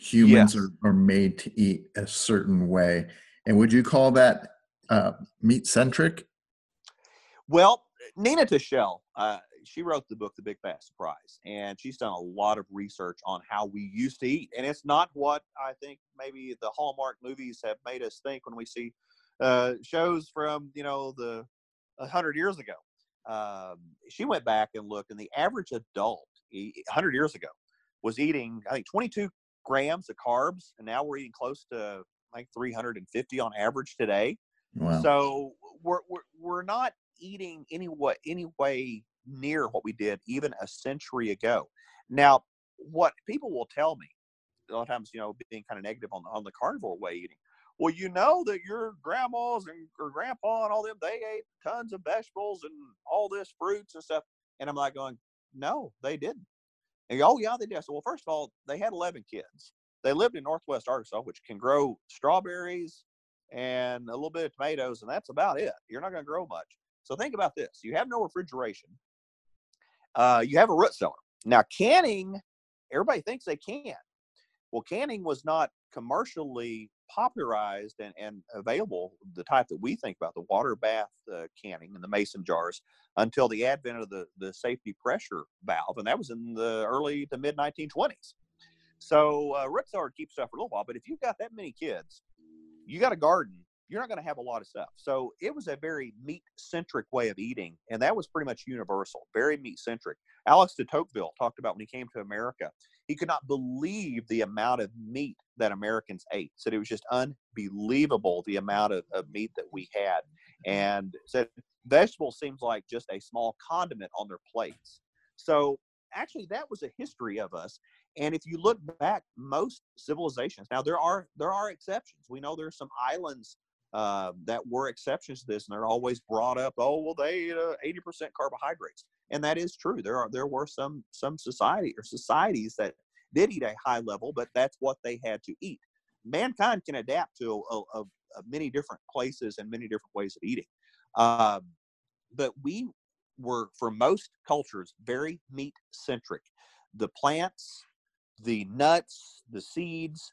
S1: Humans yes. are, are made to eat a certain way. And would you call that uh, meat centric?
S2: Well, Nina Teicholz, uh, she wrote the book The Big Fat Surprise, and she's done a lot of research on how we used to eat, and it's not what I think maybe the Hallmark movies have made us think when we see uh, shows from you know the a hundred years ago. Um, she went back and looked, and the average adult, hundred years ago, was eating I think 22 grams of carbs, and now we're eating close to like 350 on average today. Wow. So we're, we're we're not eating any what any way near what we did even a century ago. Now, what people will tell me a lot of times, you know, being kind of negative on the on the carnivore way eating. Well, you know that your grandmas and your grandpa and all them they ate tons of vegetables and all this fruits and stuff. And I'm like going, no, they didn't. And oh yeah, they did. So well, first of all, they had 11 kids. They lived in Northwest Arkansas, which can grow strawberries and a little bit of tomatoes, and that's about it. You're not going to grow much. So think about this: you have no refrigeration. Uh, you have a root cellar. Now, canning, everybody thinks they can. Well, canning was not commercially popularized and, and available, the type that we think about, the water bath uh, canning and the mason jars, until the advent of the, the safety pressure valve. And that was in the early to mid 1920s. So, uh, root cellar keeps stuff for a little while. But if you've got that many kids, you got a garden you're not going to have a lot of stuff. So it was a very meat centric way of eating, and that was pretty much universal, very meat centric. Alex de Tocqueville talked about when he came to America, he could not believe the amount of meat that Americans ate. Said it was just unbelievable the amount of, of meat that we had, and said vegetables seems like just a small condiment on their plates. So actually, that was a history of us. And if you look back, most civilizations now there are there are exceptions. We know there are some islands uh, that were exceptions to this, and they're always brought up. Oh, well, they uh, eighty percent carbohydrates, and that is true. There are there were some some society or societies that did eat a high level, but that's what they had to eat. Mankind can adapt to a, a, a many different places and many different ways of eating, um, but we were for most cultures very meat centric. The plants, the nuts, the seeds,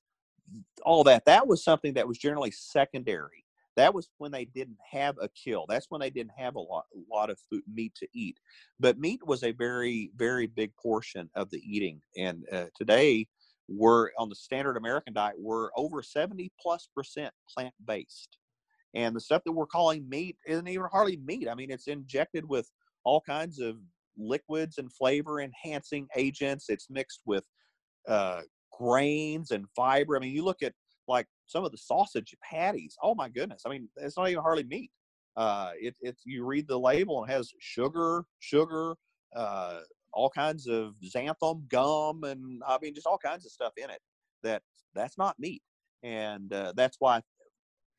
S2: all that that was something that was generally secondary that was when they didn't have a kill. That's when they didn't have a lot, a lot of food, meat to eat. But meat was a very, very big portion of the eating. And uh, today, we're on the standard American diet, we're over 70 plus percent plant based. And the stuff that we're calling meat isn't even hardly meat. I mean, it's injected with all kinds of liquids and flavor enhancing agents. It's mixed with uh, grains and fiber. I mean, you look at like some of the sausage patties. Oh my goodness! I mean, it's not even hardly meat. Uh, it, it's you read the label and has sugar, sugar, uh, all kinds of xanthan gum, and I mean just all kinds of stuff in it. That that's not meat, and uh, that's why I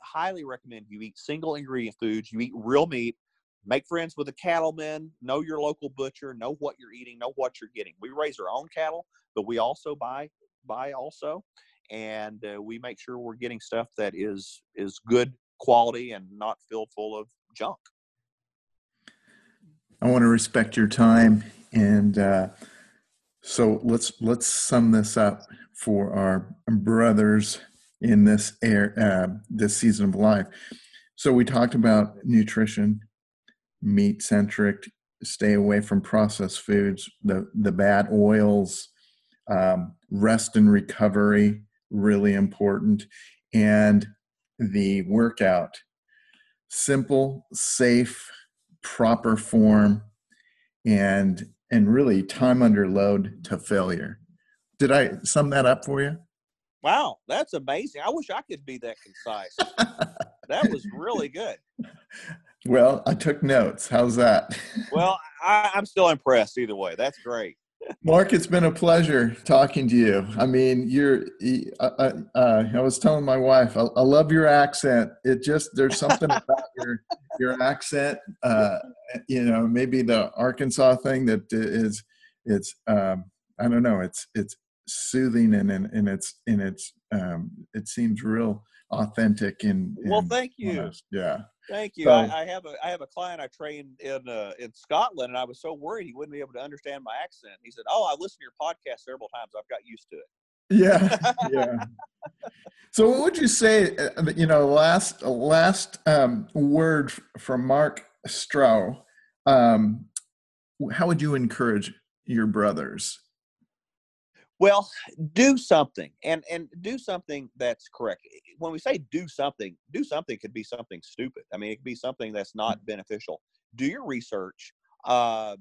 S2: highly recommend you eat single ingredient foods. You eat real meat. Make friends with a cattleman. Know your local butcher. Know what you're eating. Know what you're getting. We raise our own cattle, but we also buy buy also, and uh, we make sure we're getting stuff that is is good quality and not filled full of junk.
S1: I want to respect your time, and uh, so let's let's sum this up for our brothers in this air uh, this season of life. So we talked about nutrition, meat centric, stay away from processed foods, the the bad oils, um, rest and recovery really important, and the workout simple, safe, proper form, and and really time under load to failure. Did I sum that up for you?
S2: Wow, that's amazing. I wish I could be that concise. that was really good. [LAUGHS]
S1: Well, I took notes. How's that?
S2: well, I, am still impressed either way. That's great.
S1: Mark, it's been a pleasure talking to you. I mean, you're. Uh, uh, uh, I was telling my wife, I, I, love your accent. It just there's something [LAUGHS] about your your accent. Uh, you know, maybe the Arkansas thing that is it's. Um, I don't know. It's it's soothing and and, and it's and it's um, it seems real authentic and, and
S2: well thank you
S1: honest. yeah
S2: thank you. So, I, I, have a i have a client i trained in uh, in scotland and i was so worried he wouldn't be able to understand my accent. He said oh i listened to your podcast several times. I've got used to it.
S1: Yeah. [LAUGHS] Yeah. So what would you say uh, you know last last um, word from mark Strough um, how would you encourage your brothers
S2: well, do something and and do something that's correct. When we say do something, do something could be something stupid. I mean, it could be something that's not mm. beneficial. Do your research. Uh,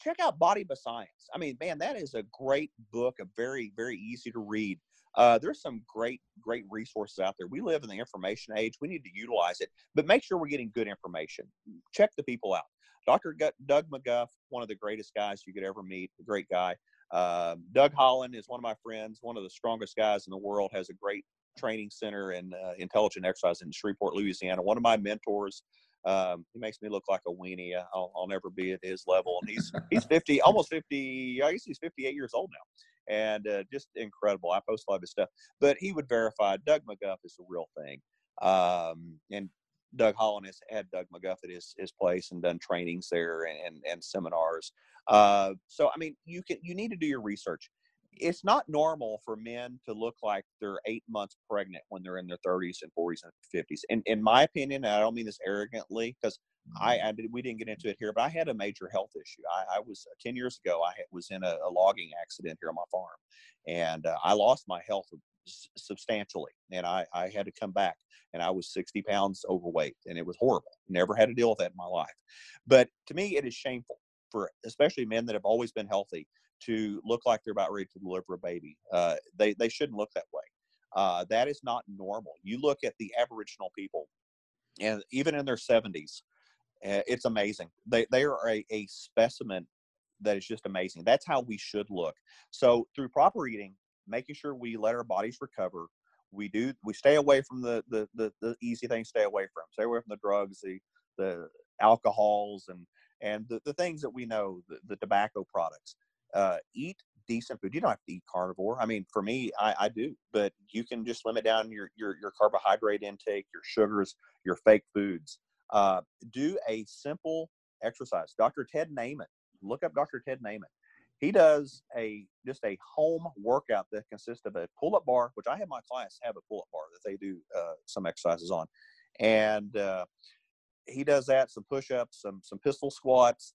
S2: check out Body by Science. I mean, man, that is a great book, a very very easy to read. Uh, there's some great great resources out there. We live in the information age. We need to utilize it, but make sure we're getting good information. Check the people out. Dr. Doug McGuff, one of the greatest guys you could ever meet, a great guy. Uh, Doug Holland is one of my friends, one of the strongest guys in the world, has a great training center and uh, intelligent exercise in Shreveport, Louisiana. One of my mentors. Um, he makes me look like a weenie. I'll, I'll never be at his level. And he's he's 50, almost 50. I guess he's 58 years old now, and uh, just incredible. I post a lot of his stuff. But he would verify Doug McGuff is a real thing. Um, and Doug Holland has had Doug McGuff at his, his place and done trainings there and, and, and seminars. Uh, so, I mean, you can you need to do your research. It's not normal for men to look like they're eight months pregnant when they're in their 30s and 40s and 50s. In, in my opinion, I don't mean this arrogantly because I, I did, we didn't get into it here, but I had a major health issue. I, I was uh, 10 years ago, I was in a, a, logging accident here on my farm and uh, I lost my health substantially and I, I had to come back and I was 60 pounds overweight and it was horrible. Never had to deal with that in my life. But to me, it is shameful for especially men that have always been healthy to look like they're about ready to deliver a baby. Uh, they, they shouldn't look that way. Uh, that is not normal. You look at the Aboriginal people, and even in their 70s, uh, it's amazing. They, they are a, a specimen that is just amazing. That's how we should look. So, through proper eating, making sure we let our bodies recover, we do we stay away from the the the, the easy things stay away from stay away from the drugs the the alcohols and and the, the things that we know the, the tobacco products uh, eat decent food. You don't have to eat carnivore. I mean for me I, I do but you can just limit down your your, your carbohydrate intake your sugars your fake foods. Uh, do a simple exercise. Dr ted naiman look up dr ted naiman. He does a just a home workout that consists of a pull-up bar, which I have my clients have a pull-up bar that they do uh, some exercises on, and uh, he does that, some push-ups, some some pistol squats.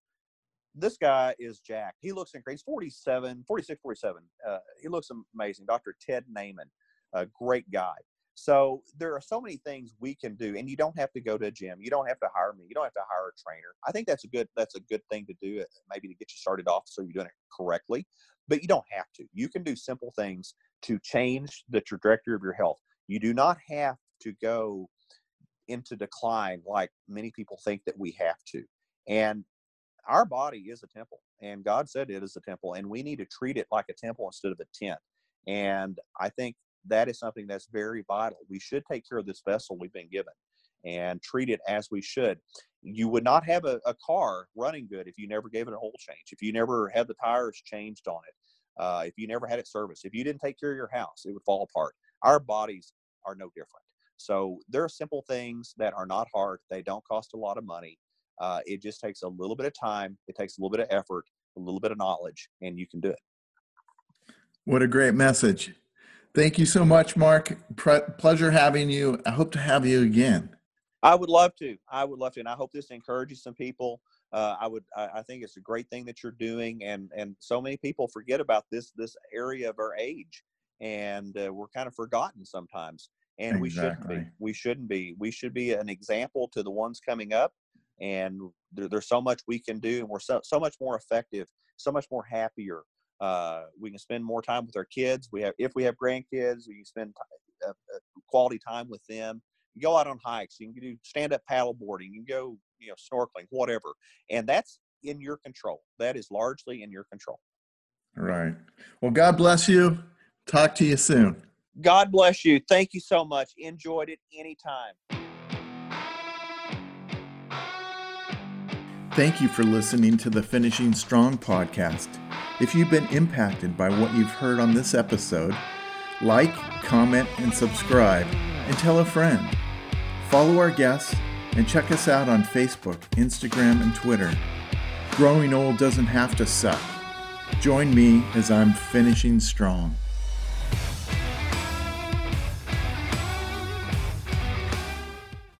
S2: This guy is jacked. He looks incredible. He's 47, 46, 47. Uh, he looks amazing. Dr. Ted Naiman, a great guy. So there are so many things we can do, and you don't have to go to a gym. You don't have to hire me. You don't have to hire a trainer. I think that's a good that's a good thing to do, uh, maybe to get you started off so you're doing it correctly. But you don't have to. You can do simple things to change the trajectory of your health. You do not have to go into decline like many people think that we have to. And our body is a temple, and God said it is a temple, and we need to treat it like a temple instead of a tent. And I think that is something that's very vital. We should take care of this vessel we've been given and treat it as we should. You would not have a, a car running good if you never gave it an oil change, if you never had the tires changed on it, uh, if you never had it serviced, if you didn't take care of your house, it would fall apart. Our bodies are no different. So there are simple things that are not hard. They don't cost a lot of money. Uh, it just takes a little bit of time. It takes a little bit of effort, a little bit of knowledge, and you can do it.
S1: What a great message. Thank you so much, Mark. Pre- pleasure having you. I hope to have you again.
S2: I would love to. I would love to, and I hope this encourages some people. Uh, I would. I, I, think it's a great thing that you're doing, and and so many people forget about this this area of our age, and uh, we're kind of forgotten sometimes. And exactly. we shouldn't be. We shouldn't be. We should be an example to the ones coming up. And there, there's so much we can do, and we're so so much more effective, so much more happier. Uh, we can spend more time with our kids. We have, if we have grandkids, we can spend t- uh, uh, quality time with them you go out on hikes, you can do stand up paddle boarding, you can go, you know, snorkeling, whatever. And that's in your control. That is largely in your control.
S1: Right. Well, God bless you. Talk to you soon.
S2: God bless you. Thank you so much. Enjoyed it anytime.
S1: Thank you for listening to the Finishing Strong podcast. If you've been impacted by what you've heard on this episode, like, comment, and subscribe, and tell a friend. Follow our guests and check us out on Facebook, Instagram, and Twitter. Growing old doesn't have to suck. Join me as I'm finishing strong.